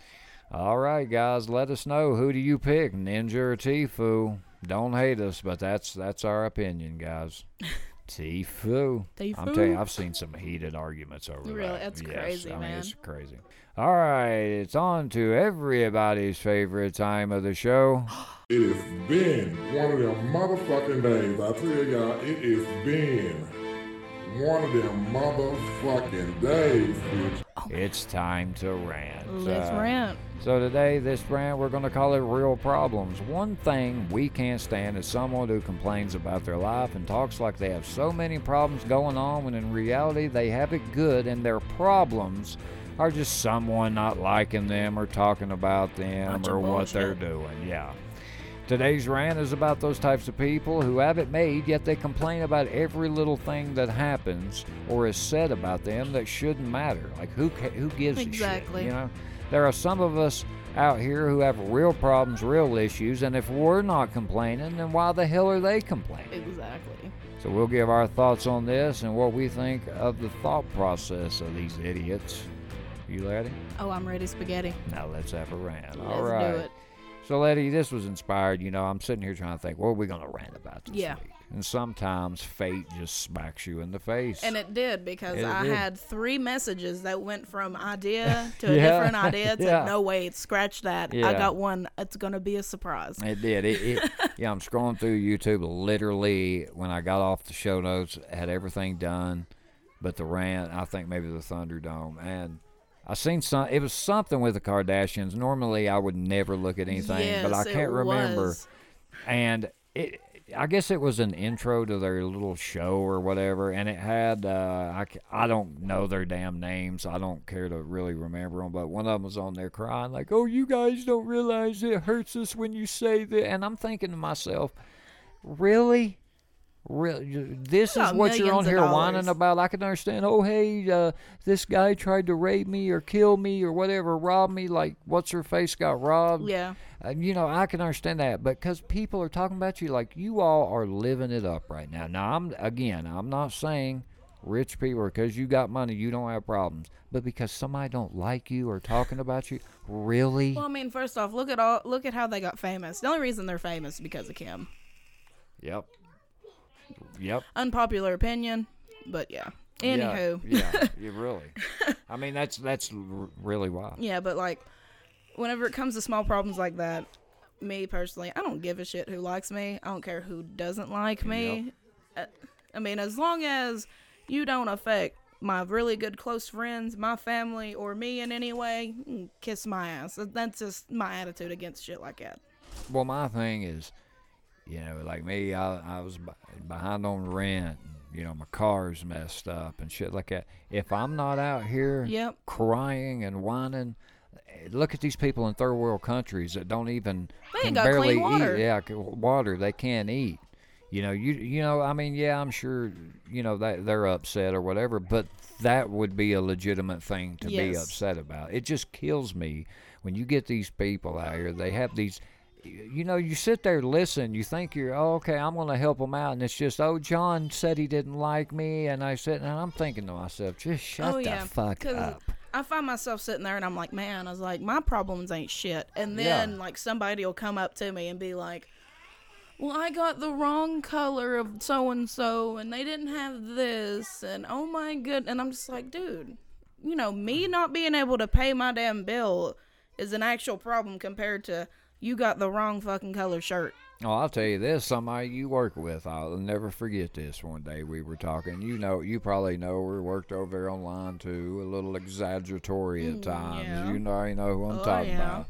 All right, guys, let us know who do you pick, Ninja or Tfue. Don't hate us, but that's that's our opinion, guys. [LAUGHS] Tfue. I'm telling you, I've seen some heated arguments over Really? that. That's Yes, crazy, I mean, man. It's crazy. All right, it's on to everybody's favorite time of the show. It has been one of them motherfucking days. I tell y'all, it has been one of them motherfucking days, bitch. It's time to rant. let's Uh, rant. So today, this rant, we're going to call it Real Problems. One thing we can't stand is someone who complains about their life and talks like they have so many problems going on when in reality they have it good and their problems are just someone not liking them or talking about them Bunch of or what they're doing. Yeah. Today's rant is about those types of people who have it made, yet they complain about every little thing that happens or is said about them that shouldn't matter. Like who ca- who gives Exactly. a shit? You know, there are some of us out here who have real problems, real issues, and if we're not complaining, then why the hell are they complaining? Exactly. So we'll give our thoughts on this and what we think of the thought process of these idiots. You ready? Oh, I'm ready, spaghetti. Now let's have a rant. Let's All right. So, Letty, this was inspired. You know, I'm sitting here trying to think, what are we going to rant about this Yeah. week? And sometimes fate just smacks you in the face. And it did because It I did. had three messages that went from idea [LAUGHS] to a Yeah. different idea [LAUGHS] to Yeah. no way, scratch that. Yeah. I got one. It's gonna be a surprise. It did. It, it, [LAUGHS] yeah, I'm scrolling through YouTube. Literally, when I got off the show notes, had everything done, but the rant. I think maybe the Thunderdome, and I seen some. It was something with the Kardashians. Normally, I would never look at anything, but I can't remember. was. and it I guess it was an intro to their little show or whatever, and it had uh, I, I don't know their damn names. I don't care to really remember them, but one of them was on there crying like, "Oh, you guys don't realize it hurts us when you say that," and I'm thinking to myself, "Really?" Really, this is what you're on here whining about. I can understand. Oh, hey, uh, this guy tried to rape me or kill me or whatever, rob me. Like, what's her face got robbed? Yeah. Uh, you know, I can understand that, but because people are talking about you, like you all are living it up right now. Now, I'm again, I'm not saying rich people because you got money, you don't have problems, but because somebody don't like you or talking about you, really? Well, I mean, first off, look at all look at how they got famous. The only reason they're famous is because of Kim. Yep. Yep. Unpopular opinion, but yeah. Anywho, Yeah, yeah, [LAUGHS] you really. I mean, that's that's r- really why. Yeah, but like, whenever it comes to small problems like that, me personally, I don't give a shit who likes me. I don't care who doesn't like me. Uh, I mean, as long as you don't affect my really good close friends, my family, or me in any way, mm, kiss my ass. That's just my attitude against shit like that. Well, my thing is, you know, like me, I, I was behind on rent. You know, my car's messed up and shit like that. If I'm not out here Yep. crying and whining, eh, look at these people in third world countries that don't even They can barely eat. Yeah, water they can't eat. You know, you you know, I mean, yeah, I'm sure you know that they're upset or whatever, but that would be a legitimate thing to be upset about. It just kills me when you get these people out here. They have these you know, you sit there, listen, you think you're, oh, okay, I'm going to help him out. And it's just, oh, John said he didn't like me. And I said, and I'm thinking to myself, just shut oh yeah, the yeah, fuck up. I find myself sitting there and I'm like, man, I was like, my problems ain't shit. And Yeah. then like somebody will come up to me and be like, well, I got the wrong color of so and so, and they didn't have this, and oh my good, and I'm just like, dude, you know, me not being able to pay my damn bill is an actual problem compared to you got the wrong fucking color shirt. Oh, I'll tell you this: somebody you work with, I'll never forget this. One day we were talking. You know, you probably know we worked over there online too. A little exaggeratory at times. Mm, yeah. You know, you know who I'm Oh, talking yeah. about.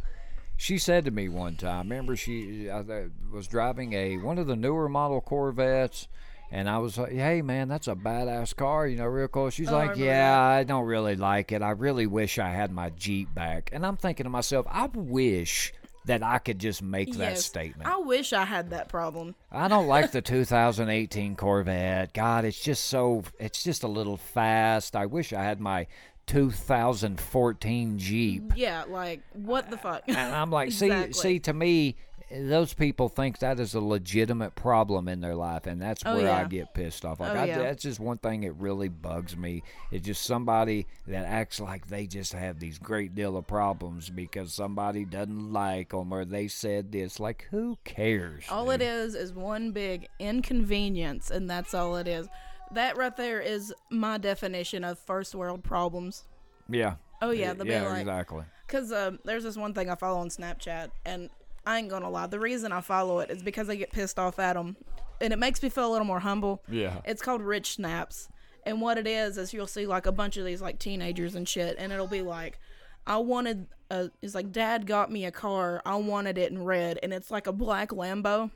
She said to me one time, remember she I was driving a one of the newer model Corvettes, and I was like, "Hey man, that's a badass car, you know, real cool." She's Oh, like, remember "Yeah, that. I don't really like it. I really wish I had my Jeep back." And I'm thinking to myself, I wish that I could just make that Yes. statement. I wish I had that problem. I don't like the [LAUGHS] 2018 Corvette. God, it's just so it's just a little fast. I wish I had my 2014 Jeep. Yeah, like what the fuck? And I'm like, [LAUGHS] see, see, to me, those people think that is a legitimate problem in their life, and that's Oh, where I get pissed off. Like, Oh, I, yeah. that's just one thing that really bugs me. It's just somebody that acts like they just have these great deal of problems because somebody doesn't like them or they said this. Like, who cares? All it is is one big inconvenience, and that's all it is. That right there is my definition of first world problems. Yeah. Oh yeah, they'll yeah, like, exactly. Cause um, there's this one thing I follow on Snapchat, and I ain't gonna lie. The reason I follow it is because I get pissed off at them, and it makes me feel a little more humble. Yeah. It's called Rich Snaps, and what it is is you'll see like a bunch of these like teenagers and shit, and it'll be like, I wanted a. It's like Dad got me a car. I wanted it in red, and it's like a black Lambo.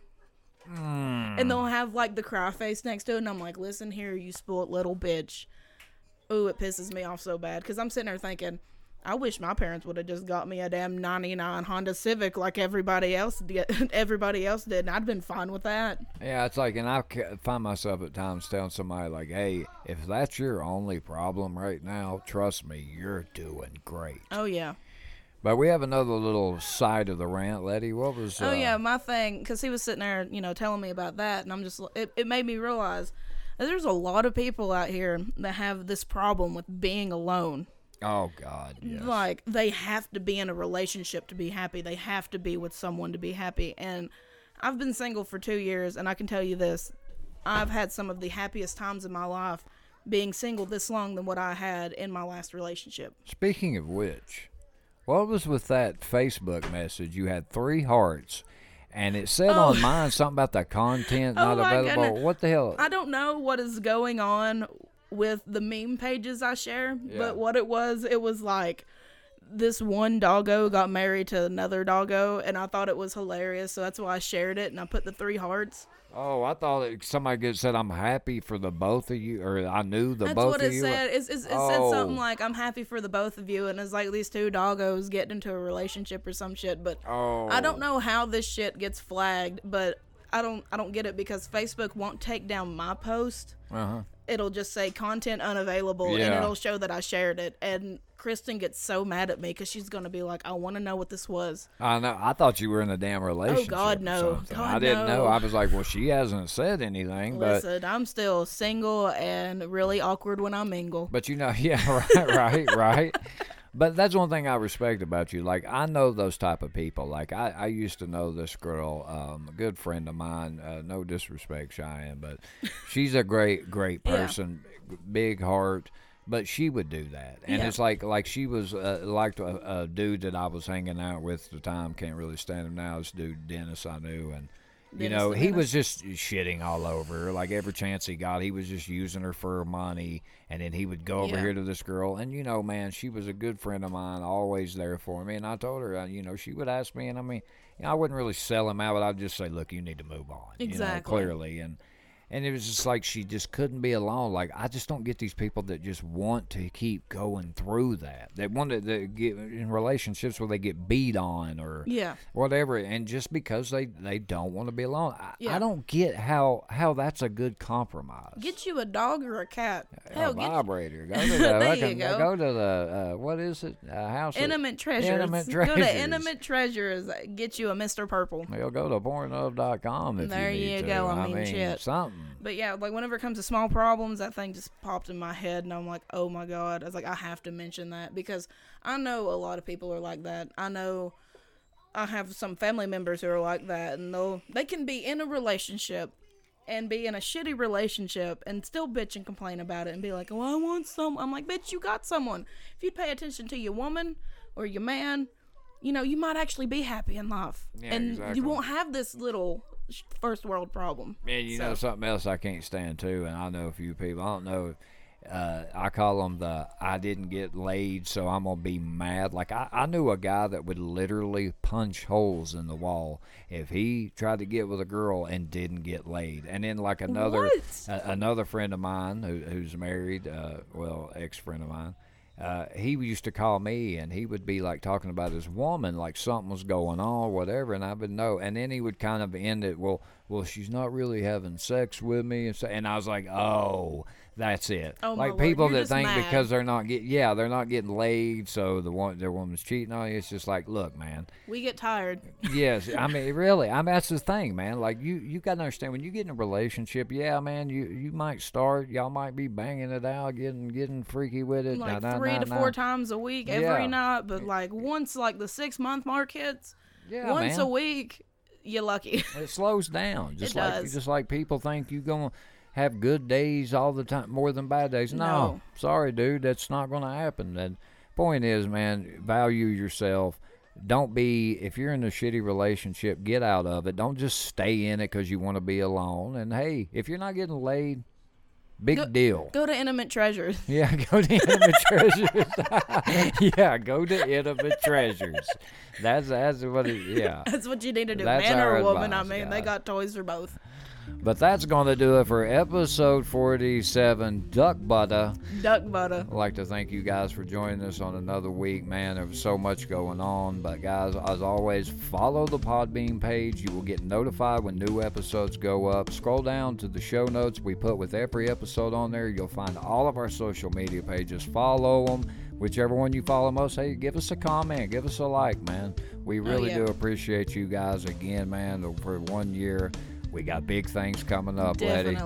Hmm. And they'll have like the cry face next to it, and I'm like, listen here, you spoilt little bitch. Ooh, it pisses me off so bad because I'm sitting there thinking, I wish my parents would have just got me a damn '99 Honda Civic like everybody else did. [LAUGHS] everybody else did, and I'd been fine with that. Yeah, it's like, and I find myself at times telling somebody like, "Hey, if that's your only problem right now, trust me, you're doing great." Oh yeah, But we have another little side of the rant, Letty. What was? oh uh, yeah. My thing, because he was sitting there, you know, telling me about that, and I'm just, it, it made me realize that there's a lot of people out here that have this problem with being alone. Oh God, yes. like they have to be in a relationship to be happy they have to be with someone to be happy and i've been single for two years and i can tell you this i've had some of the happiest times in my life being single this long than what i had in my last relationship Speaking of which, what was with that Facebook message? You had three hearts, and it said on oh. mine something about the content [LAUGHS] Oh not available. goodness. What the hell? i don't know what is going on with the meme pages i share Yeah. but what it was it was like this one doggo got married to another doggo and i thought it was hilarious so that's why i shared it and i put the three hearts oh, I thought it, somebody said I'm happy for the both of you, or I knew the That's both of you. That's what it said. It's, it's, it said Oh. something like, "I'm happy for the both of you," and it's like these two doggos getting into a relationship or some shit. But Oh. I don't know how this shit gets flagged, but I don't I don't get it because Facebook won't take down my post. Uh-huh. It'll just say content unavailable, and it'll show that I shared it. And Kristen gets so mad at me because she's gonna be like, "I want to know what this was." I know. I thought you were in a damn oh, relationship. Oh, God, no. God, I didn't know. I was like, well, she hasn't said anything, but Listen, I'm still single and really awkward when I mingle. but you know, [LAUGHS] yeah, right, right, right. But that's one thing I respect about you. Like I know those type of people. Like I, I used to know this girl, um, a good friend of mine. Uh, no disrespect, Cheyenne, but [LAUGHS] she's a great, great Yeah. person, big heart. But she would do that, and Yeah. it's like like she was uh, like a, a dude that I was hanging out with at the time. Can't really stand him now. This dude Dennis I knew, and you know he was just shitting all over her. Like every chance he got, he was just using her for money, and then he would go over Yeah. here to this girl, and you know, man, she was a good friend of mine, always there for me. And I told her, uh, you know, she would ask me, and I mean, you know, I wouldn't really sell him out, but I'd just say, look, you need to move on, you know, Exactly. clearly, and. And it was just like she just couldn't be alone. Like I just don't get these people that just want to keep going through that. They want to get in relationships where they get beat on or Yeah. whatever, and just because they they don't want to be alone, I, Yeah. I don't get how how that's a good compromise. Get you a dog or a cat. a Hell, vibrator. Go [LAUGHS] to the, There you go. go to the uh, what is it? Uh, house. Intimate treasures. Intimate treasures. Go to Intimate Treasures. Get you a Mr. Purple. You'll go to pornhub.com if There you need you to. go, I mean, shit. something. Mm. But yeah, like whenever it comes to small problems, that thing just popped in my head, and I'm like, oh my god. I was like, I have to mention that because I know a lot of people are like that. I know I have some family members who are like that, and they'll they can be in a relationship and be in a shitty relationship and still bitch and complain about it and be like, oh, I want some. I'm like, bitch, you got someone. If you pay attention to your woman or your man, you know, you might actually be happy in life, Yeah, and exactly. you won't have this little first world problem. Man, you So- know something else I can't stand too, and I know a few people. I don't know uh, I call them the I didn't get laid, so I'm gonna be mad. Like I, I knew a guy that would literally punch holes in the wall if he tried to get with a girl and didn't get laid. And then like another another friend of mine who, who's married, uh, well, ex friend of mine. Uh, he used to call me and he would be like talking about his woman, like something was going on, whatever, and I would know. And then he would kind of end it, well, well, she's not really having sex with me, and so, and I was like, oh, that's it. Oh, my like people that think mad. because they're not get, yeah, they're not getting laid, so the one their woman's cheating on you. It's just like, look, man, We get tired. yes, I mean, [LAUGHS] really, I mean that's the thing, man. Like you, you got to understand when you get in a relationship, yeah, man, you you might start, y'all might be banging it out, getting getting freaky with it, Like Nah, three nah, to nah. four times a week, every Yeah. night. But eh, like eh. once, like the six month mark hits, Yeah, once man. a week, you're lucky. It slows down, [LAUGHS] just It like does. just like people think you're gonna have good days all the time, more than bad days. No, No. sorry, dude, that's not gonna happen. And point is, man, value yourself. Don't be if you're in a shitty relationship, get out of it. Don't just stay in it because you want to be alone. And hey, if you're not getting laid, big Go- deal. Go to Intimate Treasures. [LAUGHS] Yeah, go to Intimate Treasures. [LAUGHS] yeah, go to Intimate Treasures. That's that's what it. Yeah. That's what you need to do, That's man or woman. I advice, mean, they got toys for both. But that's going to do it for episode 47, Duck Butter. Duck butter. I'd like to thank you guys for joining us on another week, man. There was so much going on. But, guys, as always, follow the Podbean page. You will get notified when new episodes go up. Scroll down to the show notes we put with every episode on there. You'll find all of our social media pages. Follow them. Whichever one you follow most, hey, give us a comment, give us a like, man. We oh, really yeah. do appreciate you guys again, man. For one year, we got big things coming up, Letty.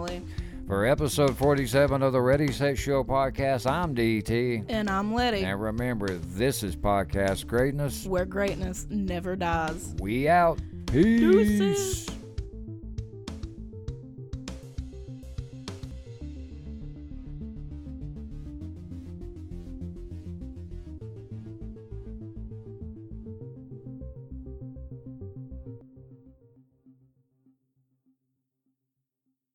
For episode 47 of the Ready Set Show podcast, I'm DT. And I'm Letty. And remember, this is Podcast Greatness. Where greatness never dies. We out. Peace. Deuces.